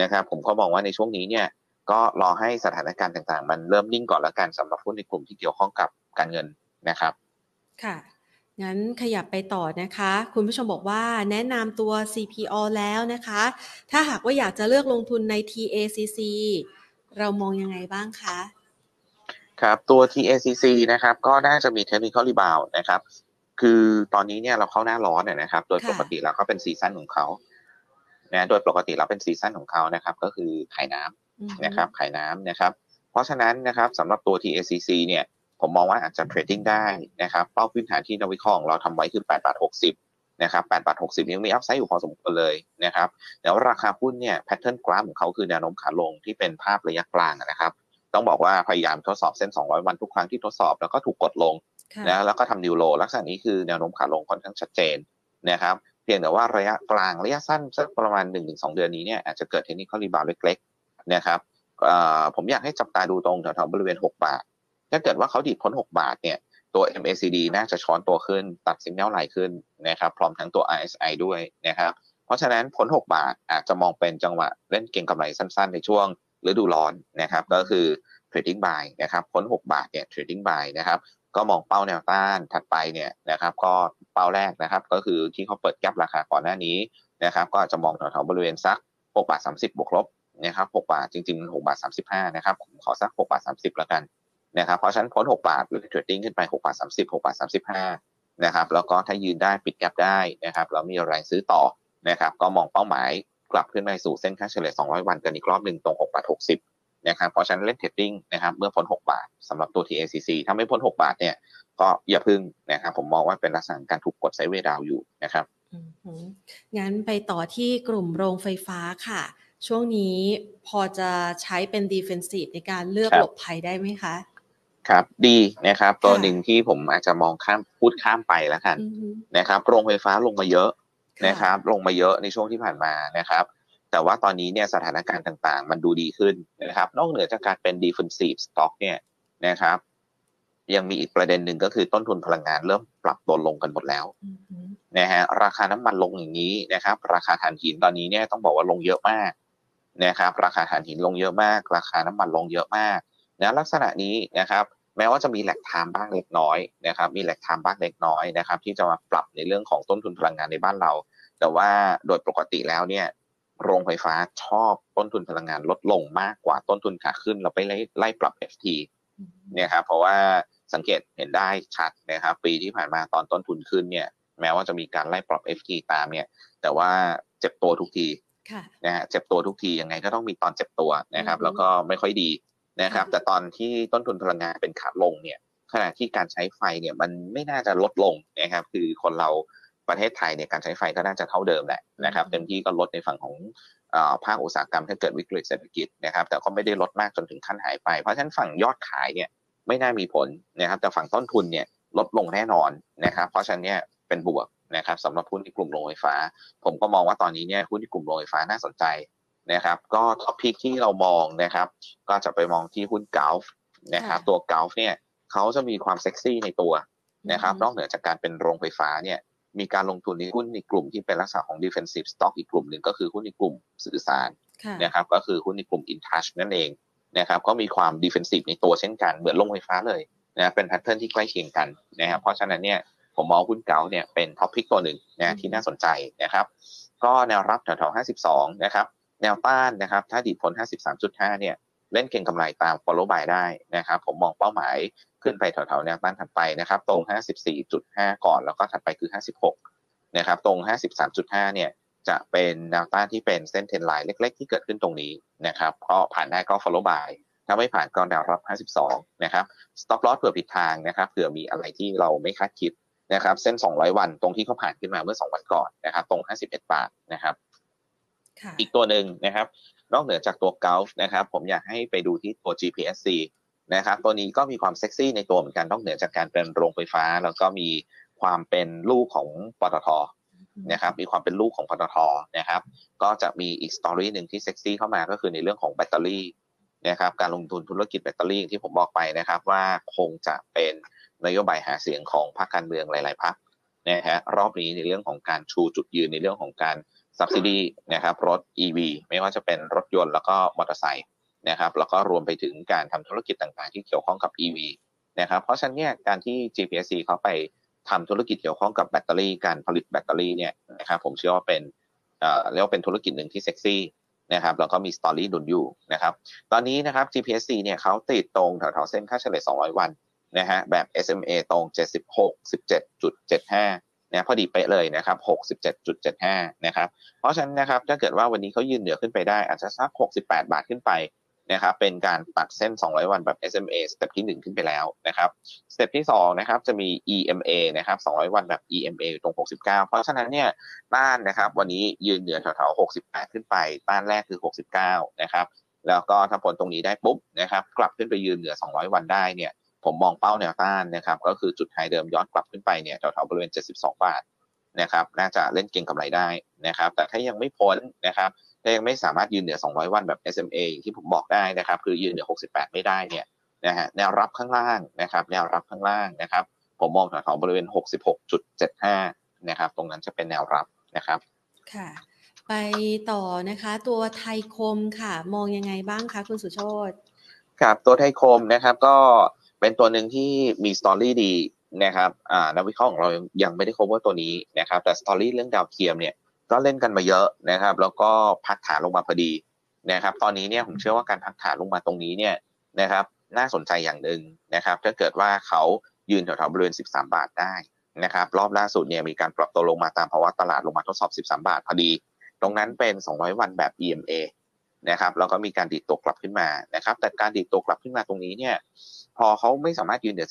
นะครับผมก็มองว่าในช่วงนี้เนี่ยก็รอให้สถานการณ์ต่างๆ มันเริ่มนิ่งก่อนแล้วกันสำหรับหุ้นในกลุ่มที่เกี่ยวข้องกับการเงินนะครับค่ะงั้นขยับไปต่อนะคะ คุณผู้ชมบอกว่าแนะนำตัว CPO แล้วนะคะ ถ้าหากว่าอยากจะเลือกลงทุนใน TACC เรามองยังไงบ้างคะครับตัว TACC นะครับก็น่าจะมี technical rebound นะครับ คือตอนนี้เนี่ยเราเข้าหน้าร้อนเนี่ยนะครับ โดยปกติแล้วก็เป็น season ของเขานะโดยปกติเราเป็น season ของเขานะครับ ก็คือขายน้ำนะครับขายน้ำนะครับ เพราะฉะนั้นนะครับสำหรับตัว TACC เนี่ยผมมองว่าอาจจะ trading ได้นะครับเป้าพื้นฐานที่นักวิเคราะห์เราทำไว้คือ8บาท60 นะครับ8บาท60ยังมี upside อยู่พอสมควรเลยนะครับแล้วราคาหุ้นเนี่ย pattern กราฟของเขาคือแนวโน้มขาลงที่เป็นภาพระยะกลางนะครับ ต้องบอกว่าพยายามทดสอบเส้น 200 วันทุกครั้งที่ทดสอบแล้วก็ถูกกดลงนะแล้วก็ทำ new low ลักษณะนี้คือแนวโน้มขาลงค่อนข้างชัดเจนนะครับเพียงแต่ว่าระยะกลางระยะสั้นสักประมาณ 1-2 เดือนนี้เนี่ยอาจจะเกิด technical rebound เล็กๆนะครับผมอยากให้จับตาดูตรงแถวๆบริเวณ 6 บาท ถ้าเกิดว่าเขาดีดพ้น 6 บาทเนี่ย ตัว MACD น่าจะช้อนตัวขึ้นตัดสินแนวไหลขึ้นนะครับพร้อมทั้งตัว RSI ด้วยนะครับเพราะฉะนั้นพ้น6บาทอาจจะมองเป็นจังหวะเล่นเก็งกำไรสั้นๆ ในช่วงฤดูร้อนนะครับก็คือ trading buy นะครับพ้น6บาทเนี่ย trading buy นะครับก็มองเป้าแนวต้านถัดไปเนี่ยนะครับก็เป้าแรกนะครับก็คือที่เขาเปิดแก็บราคาก่อนหน้านี้นะครับก็อาจจะมองแถวๆบริเวณสัก6บาท30บวกลบนะครับ6บาทจริงๆ6บาท35นะครับผมขอสัก6บาท30แล้วกัน นะครับเพราะฉะนั้นพ้น 6 บาทหรือ trading ขึ้นไป 6 บาท 30 6 บาท 35 นะครับ แล้วก็ถ้ายืนได้ปิด gap ได้นะครับแล้วมีแรงซื้อต่อนะครับ ก็มองเป้าหมายกลับขึ้นไปสู่เส้นค่าเฉลี่ย 200 วันกันอีกรอบหนึ่งตรง 6 บาท 60 นะครับ เพราะฉะนั้นเล่น trading นะครับเมื่อพ้น 6 บาทสำหรับตัว TACC ถ้าไม่พ้น 6 บาทเนี่ยก็อย่าพึ่งนะครับ ผมมองว่าเป็นลักษณะการถูกกด sideway down อยู่นะครับงั้นไปต่อที่กลุ่มโรงไฟฟ้าค่ะ ช่วงนี้พอจะใช้เป็นดีเฟนซีฟในการเลือกหลบภัยได้ไหมคะ ครับดีนะครับ ตัวหนึ่งที่ผมอาจจะมองข้ามพูดข้ามไปแล้วกันนะครับ โรงไฟฟ้าลงมาเยอะนะครับ ลงมาเยอะในช่วงที่ผ่านมานะครับ แต่ว่าตอนนี้เนี่ยสถานการณ์ต่างๆ มันดูดีขึ้นนะครับ นอกเหนือจากการเป็น defensive stock เนี่ยนะครับ ยังมีอีกประเด็นหนึ่งก็คือต้นทุนพลังงานเริ่มปรับตัวลงกันหมดแล้วนะฮะราคาน้ำมันลงอย่างนี้นะครับ ราคาถ่านหินตอนนี้เนี่ยต้องบอกว่าลงเยอะมากนะครับ ราคาถ่านหินลงเยอะมาก ราคาน้ำมันลงเยอะมากนะลักษณะนี้นะครับ แม้ว่าจะมีแหลกทามบ้างเล็กน้อยนะครับมีแหลกทามบ้างเล็กน้อยนะครับที่จะมาปรับในเรื่องของต้นทุนพลังงานในบ้านเรา แต่ว่าโดยปกติแล้วเนี่ยโรงไฟฟ้าชอบต้นทุนพลังงานลดลงมากกว่าต้นทุนขาขึ้น เราไปไล่ไล่ปรับ FT เนี่ยครับเพราะว่าสังเกตเห็นได้ชัดนะครับปีที่ผ่านมาตอนต้นทุนขึ้นเนี่ยแม้ว่าจะมีการไล่ปรับ FT ตามเนี่ยแต่ว่าเจ็บตัวทุกทีนะฮะเจ็บตัวทุกทียังไงก็ต้องมีตอนเจ็บตัวนะครับแล้วก็ไม่ค่อยดี นะครับ แต่ตอนที่ต้นทุนพลังงานเป็นขาลงเนี่ยขณะที่การใช้ไฟเนี่ยมันไม่น่าจะลดลงนะครับ คือคนเราประเทศไทยเนี่ยการใช้ไฟก็น่าจะเท่าเดิมแหละนะครับเต็มที่ก็ลดในฝั่งของภาคอุตสาหกรรมถ้าเกิดวิกฤตเศรษฐกิจนะครับ แต่ก็ไม่ได้ลดมากจนถึงขั้นหายไป เพราะฉะนั้นฝั่งยอดขายเนี่ยไม่น่ามีผลนะครับ แต่ฝั่งต้นทุนเนี่ยลดลงแน่นอนนะครับ เพราะฉะนั้นเนี่ยเป็นบวกนะครับสำหรับหุ้นในกลุ่มโรงไฟฟ้า ผมก็มองว่าตอนนี้เนี่ยหุ้นในกลุ่มโรงไฟฟ้าน่าสนใจ นะครับก็ top pick ที่เรามองนะครับ ก็จะไปมองที่หุ้น GULF นะครับตัว GULF เนี่ยเขาจะมีความเซ็กซี่ในตัวนะครับนอกเหนือจากการเป็นโรงไฟฟ้าเนี่ยมีการลงทุนในหุ้นในกลุ่มที่เป็นลักษณะของ defensive stock อีกกลุ่มหนึ่งก็คือหุ้นในกลุ่มสื่อสารนะครับก็คือหุ้นในกลุ่ม InTouch นั่นเองนะครับก็มีความ defensive ในตัวเช่นกันเหมือนโรงไฟฟ้าเลยนะเป็น pattern ที่ใกล้เคียงกันนะครับเพราะฉะนั้นเนี่ยผมมองหุ้น GULF เนี่ยเป็น top pick ตัวหนึ่งนะที่น่าสนใจนะครับก็แนวรับแถวๆ52นะครับ แนวต้านนะครับ ถ้าดีดพ้น 53.5 เนี่ย เล่นเก็งกำไรตาม follow buy ได้นะครับ ผมมองเป้าหมายขึ้นไปแถวๆแนวต้านถัดไปนะครับ ตรง 54.5 ก่อนแล้วก็ถัดไปคือ 56 นะครับ ตรง 53.5 เนี่ย จะเป็นแนวต้านที่เป็นเส้นเทนไลน์เล็ก ๆ ที่เกิดขึ้นตรงนี้นะครับก็ผ่านได้ก็ follow by ถ้าไม่ผ่านก็แนวรับ 52 นะครับ stop loss เผื่อผิดทางนะครับ เผื่อมีอะไรที่เราไม่คาดคิดนะครับ เส้น 200 วันตรงที่เขาผ่านขึ้นมาเมื่อ 2 วันก่อนนะครับ ตรง 51 บาทนะครับ อีกตัวหนึ่งนะครับ นอกเหนือจากตัว g u l f นะครับ ผมอยากให้ไปดูที่ตัว GPSC นะครับ ตัวนี้ก็มีความเซ็กซี่ในตัวเหมือนกันนอกเหนือจากการเป็นโรงไฟฟ้า แล้วก็มีความเป็นลูกของปตทนะครับ มีความเป็นลูกของปตทนะครับ ก็จะมีอีกสตอรี่หนึ่งที่เซ็กซี่เข้ามาก็คือในเรื่องของแบตเตอรี่นะครับ การลงทุนธุรกิจแบตเตอรี่ที่ผมบอกไปนะครับ ว่าคงจะเป็นนโยบายหาเสียงของพรรคการเมืองหลาย ๆพรรคนะฮะรอบนี้ในเรื่องของการชูจุดยืนในเรื่องของการ subsidy นะครับรถ EV ไม่ว่าจะเป็นรถยนต์แล้วก็มอเตอร์ไซค์นะครับแล้วก็รวมไปถึงการทำธุรกิจต่างๆ ที่เกี่ยวข้องกับ EV นะครับเพราะฉะนั้นเนี่ยการที่ GPC เขาไปทำธุรกิจเกี่ยวข้องกับแบตเตอรี่การผลิตแบตเตอรี่เนี่ยนะครับผมเชื่อว่าเป็นเรียกว่าเป็นธุรกิจหนึ่งที่เซ็กซี่นะครับแล้วก็มีสตอรี่ดุนอยู่นะครับตอนนี้นะครับ GPC เนี่ยเขาติดตรงแถวๆเส้นค่าเฉลี่ย200 วันนะฮะแบบ SMA ตรง 76 17.75 นะพอดีเป๊ะเลยนะครับ67.75นะครับเพราะฉะนั้นนะครับถ้าเกิดว่าวันนี้เขายืนเหนือขึ้นไปได้อาจจะสัก 68 บาทขึ้นไปนะครับเป็นการตัดเส้น 200 วันแบบ SMA step ที่ 1 ขึ้นไปแล้วนะครับ step ที่ 2 นะครับจะมี EMA นะครับ 200 วันแบบ EMA ตรง 69 เพราะฉะนั้นเนี่ยต้านนะครับวันนี้ยืนเหนือแถวๆ68 ขึ้นไป ต้านแรกคือ 69 นะครับแล้วก็ถ้าพ้นตรงนี้ได้ปุ๊บนะครับกลับขึ้นไปยืนเหนือ 200 วันได้เนี่ย ผมมองเป้าแนวต้านนะครับก็คือจุด high เดิมย้อนกลับขึ้นไปเนี่ยแถวๆบริเวณ 72 บาทนะครับน่าจะเล่นเก็งกำไรได้นะครับแต่ถ้ายังไม่พ้นนะครับถ้ายังไม่สามารถยืนเหนือ 200 วันแบบ SMA ที่ผมบอกได้นะครับคือยืนเหนือ 68 ไม่ได้เนี่ยนะฮะแนวรับข้างล่างนะครับแนวรับข้างล่างนะครับผมมองแถวๆบริเวณ 66.75 นะครับตรงนั้นจะเป็นแนวรับนะครับค่ะไปต่อนะคะ ตัวไทยคมค่ะ มองยังไงบ้างคะคุณสุโชตครับตัวไทยคมนะครับก็ เป็นตัวหนึ่งที่มีสตอรี่ดีนะครับอ่านักวิเคราะห์ของเรายังไม่ได้ cover ตัวนี้นะครับ แต่สตอรี่เรื่องดาวเทียมเนี่ยก็เล่นกันมาเยอะนะครับ แล้วก็พักฐานลงมาพอดีนะครับ ตอนนี้เนี่ยผมเชื่อว่าการพักฐานลงมาตรงนี้เนี่ยนะครับ น่าสนใจอย่างหนึ่งนะครับ ถ้าเกิดว่าเขายืนแถวๆบริเวณ 13 บาทได้นะครับ รอบล่าสุดเนี่ยมีการปรับตัวลงมาตามภาวะตลาดลงมาทดสอบ 13 บาทพอดี ตรงนั้นเป็น 200 วันแบบ EMA นะครับแล้วก็มีการดีดตัวกลับขึ้นมานะครับ แต่การดีดตัวกลับขึ้นมาตรงนี้เนี่ย พอเขาไม่สามารถยืนเหนือ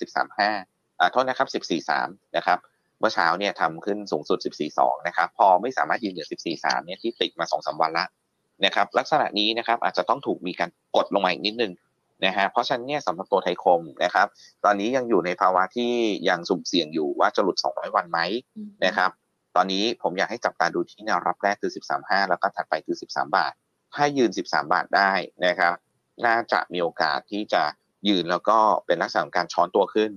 13.5อ่าโทษนะครับ 14.3 นะครับ เมื่อเช้าเนี่ยทำขึ้นสูงสุด 14.2 นะครับ พอไม่สามารถยืนเหนือ 14.3 เนี่ยที่ติดมา 2-3 วันละนะครับ ลักษณะนี้นะครับอาจจะต้องถูกมีการกดลงมาอีกนิดนึงนะฮะเพราะฉะนั้นเนี่ยสำหรับตัวไทยคมนะครับ ตอนนี้ยังอยู่ในภาวะที่ยังสุ่มเสี่ยงอยู่ว่าจะหลุด 200 วันไหมนะครับ ตอนนี้ผมอยากให้จับตาดูที่แนวรับแรกคือ 13.5 แล้วก็ถัดไปคือ 13 บาท ถ้ายืน 13 บาทได้นะครับ น่าจะมีโอกาสที่จะ ยืนแล้วก็เป็นลักษณะของการช้อนตัวขึ้น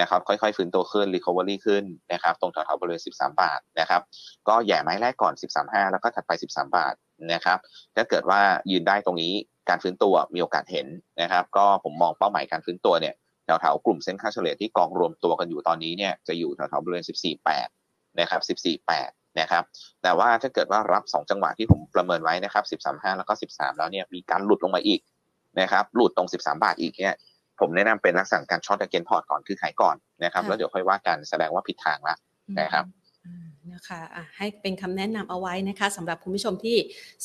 นะครับค่อยๆฟื้นตัวขึ้น recovery ขึ้นนะครับตรงแถวๆบริเวณ 13 บาทนะครับก็แย่ไม้แรกก่อน 13.5 แล้วก็ถัดไป 13 บาทนะครับถ้าเกิดว่ายืนได้ตรงนี้การฟื้นตัวมีโอกาสเห็นนะครับ ก็ผมมองเป้าหมายการฟื้นตัวเนี่ยแถวๆกลุ่มเส้นค่าเฉลี่ยที่กองรวมตัวกันอยู่ตอนนี้เนี่ยจะอยู่แถวๆบริเวณ 14.8 นะครับ 14.8 นะครับ แต่ว่าถ้าเกิดว่ารับ 2 จังหวะที่ผมประเมินไว้นะครับ 13.5 แล้วก็ 13 แล้วเนี่ยมีการหลุดลงมาอีกนะครับหลุดตรง 13 บาทอีกเนี่ย ผมแนะนำเป็นลักษณะการ short against port ก่อนคือขายก่อนนะครับ แล้วเดี๋ยวค่อยว่ากันแสดงว่าผิดทางละนะครับนะคะให้เป็นคำแนะนำเอาไว้นะคะสำหรับคุณผู้ชมที่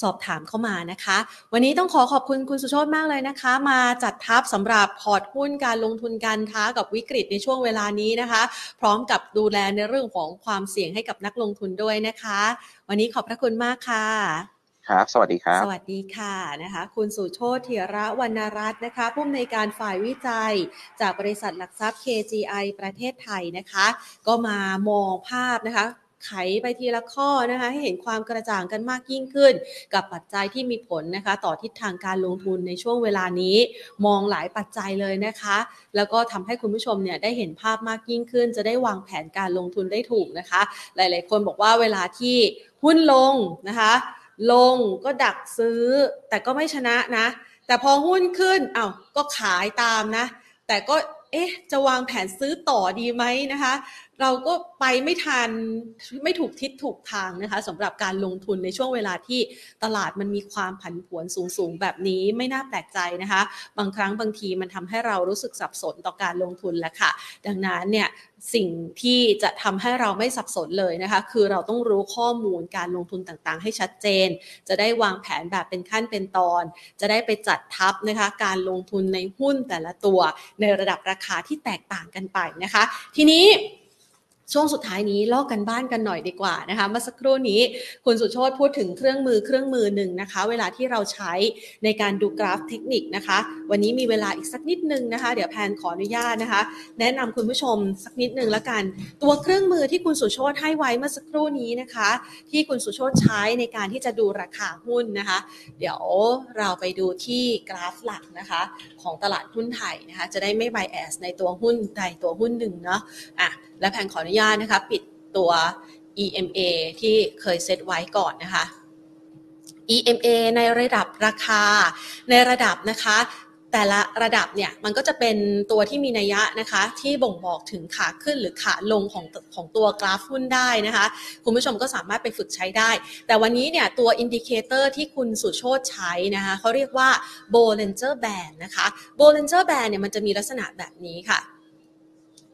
สอบถามเข้ามานะคะ วันนี้ต้องขอขอบคุณคุณสุโชตมากเลยนะคะ มาจัดทัพสำหรับพอร์ตหุ้นการลงทุนการท้ากับวิกฤตในช่วงเวลานี้นะคะ พร้อมกับดูแลในเรื่องของความเสี่ยงให้กับนักลงทุนด้วยนะคะ วันนี้ขอบพระคุณมากค่ะ ครับ สวัสดีครับ สวัสดีค่ะนะคะ คุณสุโชติเทีระวรรณรัตน์นะคะ ผู้อำนวยการฝ่ายวิจัย จากบริษัทหลักทรัพย์ KGI ประเทศไทยนะคะ ก็มามองภาพนะคะไขไปทีละข้อนะคะให้เห็นความกระจ่างกันมากยิ่งขึ้น กับปัจจัยที่มีผลนะคะ ต่อทิศทางการลงทุนในช่วงเวลานี้ มองหลายปัจจัยเลยนะคะ แล้วก็ทำให้คุณผู้ชมเนี่ยได้เห็นภาพมากยิ่งขึ้น จะได้วางแผนการลงทุนได้ถูกนะคะ หลาย ๆ คนบอกว่าเวลาที่หุ้นลงนะคะ ลงก็ดักซื้อ แต่ก็ไม่ชนะนะ แต่พอหุ้นขึ้นเอา้าก็ขายตามนะ แต่ก็เอ๊ะจะวางแผนซื้อต่อดีไหมนะคะ เราก็ไปไม่ทันไม่ถูกทิศถูกทางนะคะสำหรับการลงทุนในช่วงเวลาที่ตลาดมันมีความผันผวนสูงๆ แบบนี้ไม่น่าแปลกใจนะคะ บางครั้งบางทีมันทำให้เรารู้สึกสับสนต่อการลงทุนแหละค่ะ ดังนั้นเนี่ยสิ่งที่จะทำให้เราไม่สับสนเลยนะคะ คือเราต้องรู้ข้อมูลการลงทุนต่างๆ ให้ชัดเจน จะได้วางแผนแบบเป็นขั้นเป็นตอน จะได้ไปจัดทับนะคะ การลงทุนในหุ้นแต่ละตัวในระดับราคาที่แตกต่างกันไปนะคะ ทีนี้ ช่วงสุดท้ายนี้ลอกกันบ้านกันหน่อยดีกว่านะคะเมื่อสักครู่นี้คุณสุโชตพูดถึงเครื่องมือเครื่องมือหนึ่งนะคะ เวลาที่เราใช้ในการดูกราฟเทคนิคนะคะ วันนี้มีเวลาอีกสักนิดนึงนะคะ เดี๋ยวแพนขออนุญาตนะคะ แนะนำคุณผู้ชมสักนิดนึงล้วกัน ตัวเครื่องมือที่คุณสุโชตให้ไว้เมื่อสักครู่นี้นะคะ ที่คุณสุโชตใช้ในการที่จะดูราคาหุ้นนะคะ เดี๋ยวเราไปดูที่กราฟหลักนะคะ ของตลาดหุ้นไทยนะคะ จะได้ไม่ไบแอสในตัวหุ้นใดตัวหุ้นหนึ่งเนาะอะและแผนขออนุญาตนะคะปิดตัว EMA ที่เคยเซตไว้ก่อนนะคะ EMA ในระดับราคาในระดับนะคะ แต่ละระดับเนี่ยมันก็จะเป็นตัวที่มีนัยยะนะคะ ที่บ่งบอกถึงขาขึ้นหรือขาลงของของตัวกราฟหุ้นได้นะคะ คุณผู้ชมก็สามารถไปฝึกใช้ได้ แต่วันนี้เนี่ยตัว indicator ที่คุณสุโชตใช้นะคะเขาเรียกว่า Bollinger Band นะคะ Bollinger Band เนี่ยมันจะมีลักษณะแบบนี้ค่ะ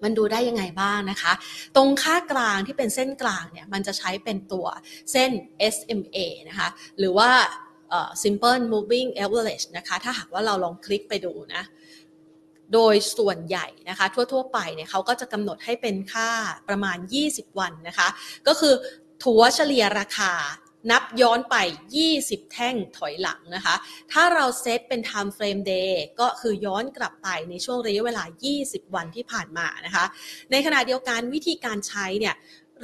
มันดูได้ยังไงบ้างนะคะ ตรงค่ากลางที่เป็นเส้นกลางเนี่ยมันจะใช้เป็นตัวเส้น SMA นะคะ หรือว่า simple moving average นะคะ ถ้าหากว่าเราลองคลิกไปดูนะ โดยส่วนใหญ่นะคะ ทั่ว ๆ ไปเนี่ยเขาก็จะกำหนดให้เป็นค่าประมาณ 20 วันนะคะ ก็คือถัวเฉลี่ยราคา นับย้อนไป 20 แท่งถอยหลังนะคะ ถ้าเราเซตเป็น time frame day ก็คือย้อนกลับไปในช่วงระยะเวลา 20 วันที่ผ่านมานะคะ ในขณะเดียวกันวิธีการใช้เนี่ย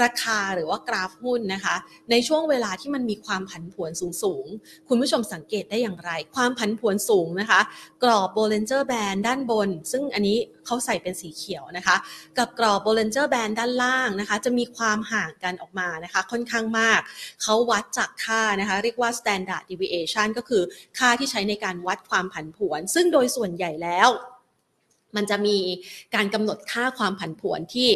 ราคาหรือว่ากราฟหุ้นนะคะ ในช่วงเวลาที่มันมีความผันผวนสูงๆ คุณผู้ชมสังเกตได้อย่างไร ความผันผวนสูงนะคะ กรอบ Bollinger Band ด้านบน ซึ่งอันนี้เขาใส่เป็นสีเขียวนะคะ กับกรอบ Bollinger Band ด้านล่างนะคะ จะมีความห่างกันออกมานะคะ ค่อนข้างมาก เขาวัดจากค่านะคะ เรียกว่า standard deviation ก็คือค่าที่ใช้ในการวัดความผันผวน ซึ่งโดยส่วนใหญ่แล้วมันจะมีการกำหนดค่าความผันผวนที่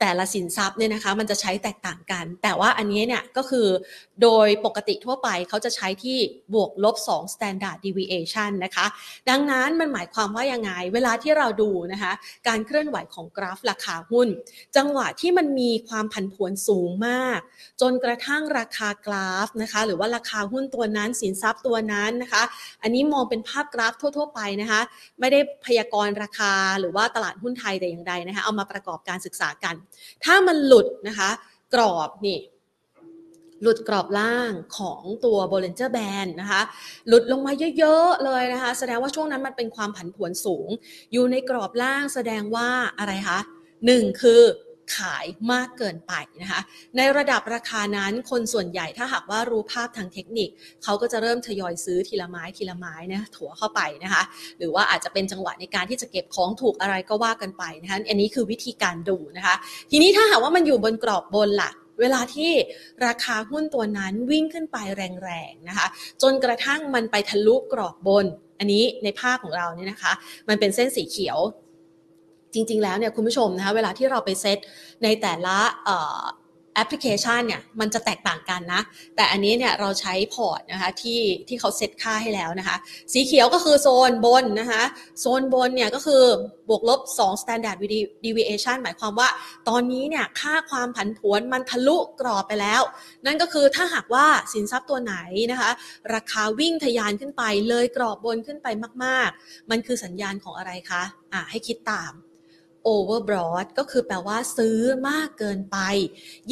แต่ละสินทรัพย์เนี่ยนะคะมันจะใช้แตกต่างกัน แต่ว่าอันนี้เนี่ยก็คือโดยปกติทั่วไปเขาจะใช้ที่บวกลบ 2 standard deviation นะคะ ดังนั้นมันหมายความว่ายังไง เวลาที่เราดูนะคะการเคลื่อนไหวของกราฟราคาหุ้น จังหวะที่มันมีความผันผวนสูงมาก จนกระทั่งราคากราฟนะคะหรือว่าราคาหุ้นตัวนั้นสินทรัพย์ตัวนั้นนะคะ อันนี้มองเป็นภาพกราฟทั่ว ๆ ไปนะคะไม่ได้พยากรณ์ราคาหรือว่าตลาดหุ้นไทยแต่อย่างใดนะคะเอามาประกอบการศึกษากันถ้ามันหลุดนะคะกรอบนี่หลุดกรอบล่างของตัว Bollinger Band นะคะหลุดลงมาเยอะๆเลยนะคะ แสดงว่าช่วงนั้นมันเป็นความผันผวนสูง อยู่ในกรอบล่างแสดงว่าอะไรคะหนึ่งคือ ขายมากเกินไปนะคะ ในระดับราคานั้นคนส่วนใหญ่ถ้าหากว่ารู้ภาพทางเทคนิค เขาก็จะเริ่มทยอยซื้อทีละไม้ทีละไม้นะถัวเข้าไปนะคะ หรือว่าอาจจะเป็นจังหวะในการที่จะเก็บของถูกอะไรก็ว่ากันไปนะคะอันนี้คือวิธีการดูนะคะ ทีนี้ถ้าหากว่ามันอยู่บนกรอบบนล่ะเวลาที่ราคาหุ้นตัวนั้นวิ่งขึ้นไปแรงๆนะคะ จนกระทั่งมันไปทะลุกรอบบน อันนี้ในภาพของเราเนี่ยนะคะ มันเป็นเส้นสีเขียว จริง ๆ แล้วเนี่ยคุณผู้ชมนะคะเวลาที่เราไปเซตในแต่ละแอปพลิเคชันเนี่ยมันจะแตกต่างกันนะ แต่อันนี้เนี่ยเราใช้พอร์ตนะคะที่ที่เขาเซตค่าให้แล้วนะคะ สีเขียวก็คือโซนบนนะคะโซนบนเนี่ยก็คือบวกลบ 2 standard deviation หมายความว่า ตอนนี้เนี่ยค่าความผันผวนมันทะลุกรอบไปแล้ว นั่นก็คือถ้าหากว่าสินทรัพย์ตัวไหนนะคะ ราคาวิ่งทะยานขึ้นไปเลยกรอบบนขึ้นไปมาก ๆ มันคือสัญญาณของอะไรคะอะให้คิดตาม overbroad ก็คือแปลว่าซื้อมากเกินไป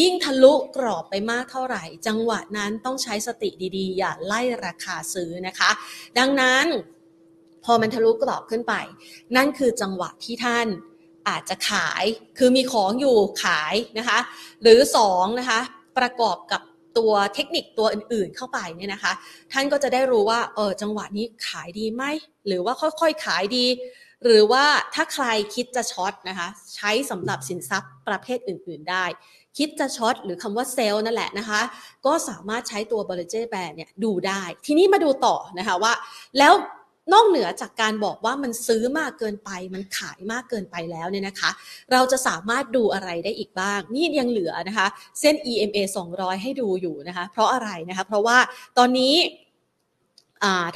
ยิ่งทะลุกรอบไปมากเท่าไหร่ จังหวะนั้นต้องใช้สติดีๆ อย่าไล่ราคาซื้อนะคะ ดังนั้นพอมันทะลุกรอบขึ้นไป นั่นคือจังหวะที่ท่านอาจจะขายคือมีของอยู่ขายนะคะ หรือ2นะคะประกอบกับตัวเทคนิคตัวอื่นๆเข้าไปเนี่ยนะคะ ท่านก็จะได้รู้ว่าเออจังหวะนี้ขายดีไหมหรือว่าค่อยๆขายดี หรือว่าถ้าใครคิดจะ short นะคะ ใช้สำหรับสินทรัพย์ประเภทอื่น ๆ ได้ คิดจะ short หรือคำว่า sell นั่นแหละนะคะ ก็สามารถใช้ตัว b o l l i n g e r Band เนี่ยดูได้ ทีนี้มาดูต่อนะคะว่า แล้วนอกเหนือจากการบอกว่ามันซื้อมากเกินไป มันขายมากเกินไปแล้วเนี่ยนะคะ เราจะสามารถดูอะไรได้อีกบ้าง นี่ยังเหลือนะคะ เส้น EMA 200 ให้ดูอยู่นะคะ เพราะอะไรนะคะ เพราะว่าตอนนี้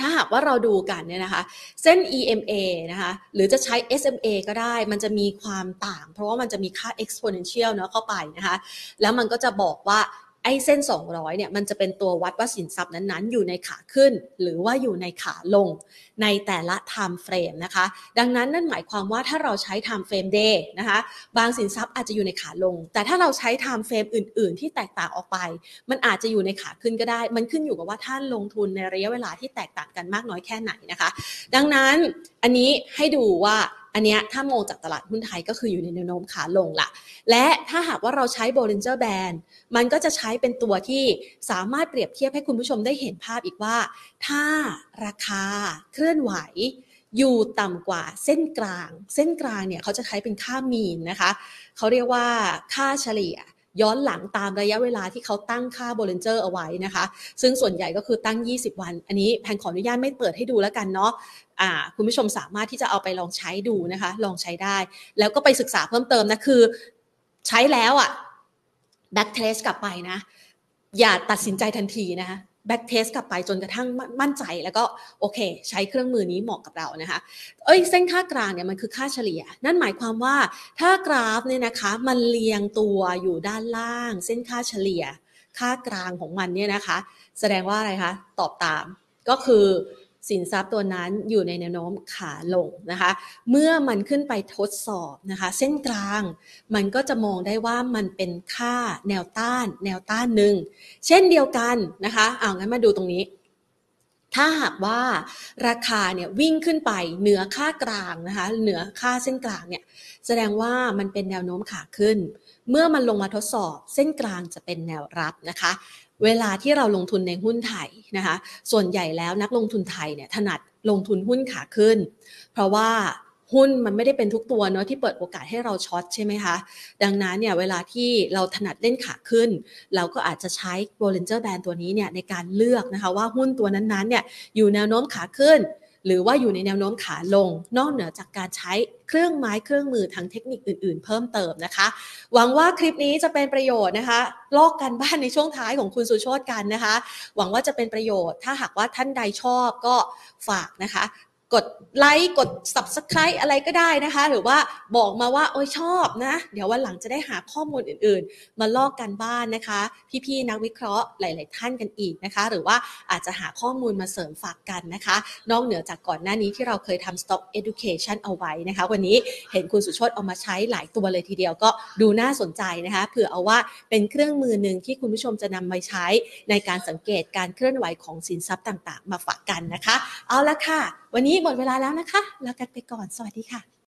ถ้าหากว่าเราดูกันเนี่ยนะคะ เส้น EMA นะคะ หรือจะใช้ SMA ก็ได้ มันจะมีความต่าง เพราะว่ามันจะมีค่า exponential เนาะเข้าไปนะคะ แล้วมันก็จะบอกว่า ไอ้เส้น 200เนี่ยมันจะเป็นตัววัดว่าสินทรัพย์นั้นๆ อยู่ในขาขึ้น หรือว่าอยู่ในขาลงในแต่ละ time frame นะคะ ดังนั้นนั่นหมายความว่าถ้าเราใช้ time frame day นะคะ บางสินทรัพย์อาจจะอยู่ในขาลง แต่ถ้าเราใช้ time frame อื่น ๆ ที่แตกต่างออกไป มันอาจจะอยู่ในขาขึ้นก็ได้ มันขึ้นอยู่กับว่าท่านลงทุนในระยะเวลาที่แตกต่างกันมากน้อยแค่ไหนนะคะ ดังนั้นอันนี้ให้ดูว่า อันนี้ถ้ามองจากตลาดหุ้นไทยก็คืออยู่ในแนวโน้มขาลงละและถ้าหากว่าเราใช้ Bollinger Band มันก็จะใช้เป็นตัวที่สามารถเปรียบเทียบให้คุณผู้ชมได้เห็นภาพอีกว่า ถ้าราคาเคลื่อนไหวอยู่ต่ำกว่าเส้นกลาง เส้นกลางเนี่ยเขาจะใช้เป็นค่ามีนนะคะ เขาเรียกว่าค่าเฉลี่ยย้อนหลังตามระยะเวลาที่เขาตั้งค่า Bollinger เอาไว้นะคะ ซึ่งส่วนใหญ่ก็คือตั้ง 20 วัน อันนี้แพนขออนุญาตไม่เปิดให้ดูแล้วกันเนาะ คุณผู้ชมสามารถที่จะเอาไปลองใช้ดูนะคะ ลองใช้ได้ แล้วก็ไปศึกษาเพิ่มเติมนะคือใช้แล้วอะ backtest กลับไปนะ อย่าตัดสินใจทันทีนะคะ backtest กลับไปจนกระทั่งมั่นใจแล้วก็โอเค ใช้เครื่องมือนี้เหมาะกับเรานะคะ เอ้ยเส้นค่ากลางเนี่ยมันคือค่าเฉลี่ย นั่นหมายความว่าถ้ากราฟเนี่ยนะคะ มันเรียงตัวอยู่ด้านล่าง เส้นค่าเฉลี่ย ค่ากลางของมันเนี่ยนะคะ แสดงว่าอะไรคะตอบตามก็คือ สินทรัพย์ตัวนั้นอยู่ในแนวโน้มขาลงนะคะ เมื่อมันขึ้นไปทดสอบนะคะ เส้นกลางมันก็จะมองได้ว่ามันเป็นค่าแนวต้าน แนวต้านหนึ่ง เช่นเดียวกันนะคะเอางั้นมาดูตรงนี้ ถ้าหากว่าราคาเนี่ยวิ่งขึ้นไปเหนือค่ากลางนะคะ เหนือค่าเส้นกลางเนี่ยแสดงว่ามันเป็นแนวโน้มขาขึ้น เมื่อมันลงมาทดสอบ เส้นกลางจะเป็นแนวรับนะคะ เวลาที่เราลงทุนในหุ้นไทยนะคะ ส่วนใหญ่แล้วนักลงทุนไทยเนี่ยถนัดลงทุนหุ้นขาขึ้น เพราะว่าหุ้นมันไม่ได้เป็นทุกตัวเนาะที่เปิดโอกาสให้เราช็อตใช่ไหมคะ ดังนั้นเนี่ยเวลาที่เราถนัดเล่นขาขึ้น เราก็อาจจะใช้ Bollinger Band ตัวนี้เนี่ยในการเลือกนะคะว่าหุ้นตัวนั้นๆเนี่ยอยู่แนวโน้มขาขึ้น หรือว่าอยู่ในแนวโน้มขาลง นอกเหนือจากการใช้เครื่องไม้เครื่องมือทางเทคนิคอื่น ๆ เพิ่มเติมนะคะ หวังว่าคลิปนี้จะเป็นประโยชน์นะคะลอกกันบ้านในช่วงท้ายของคุณสุโชตกันนะคะ หวังว่าจะเป็นประโยชน์ ถ้าหากว่าท่านใดชอบก็ฝากนะคะ กดไลค์กด subscribe อะไรก็ได้นะคะ หรือว่าบอกมาว่าโอ้ยชอบนะ เดี๋ยววันหลังจะได้หาข้อมูลอื่นๆ มาลอกกันบ้านนะคะ พี่ๆนักวิเคราะห์หลาย ๆ ท่านกันอีกนะคะ หรือว่าอาจจะหาข้อมูลมาเสริมฝากกันนะคะ นอกเหนือจากก่อนหน้านี้ที่เราเคยทำ stock education เอาไว้นะคะ วันนี้เห็นคุณสุชดเอามาใช้หลายตัวเลยทีเดียวก็ดูน่าสนใจนะคะเผื่อเอาว่าเป็นเครื่องมือหนึ่งที่คุณผู้ชมจะนำมาใช้ในการสังเกตการเคลื่อนไหวของสินทรัพย์ต่าง ๆ มาฝากกันนะคะ เอาละค่ะวันนี้หมดเวลาแล้วนะคะแล้วกันไปก่อน สวัสดีค่ะ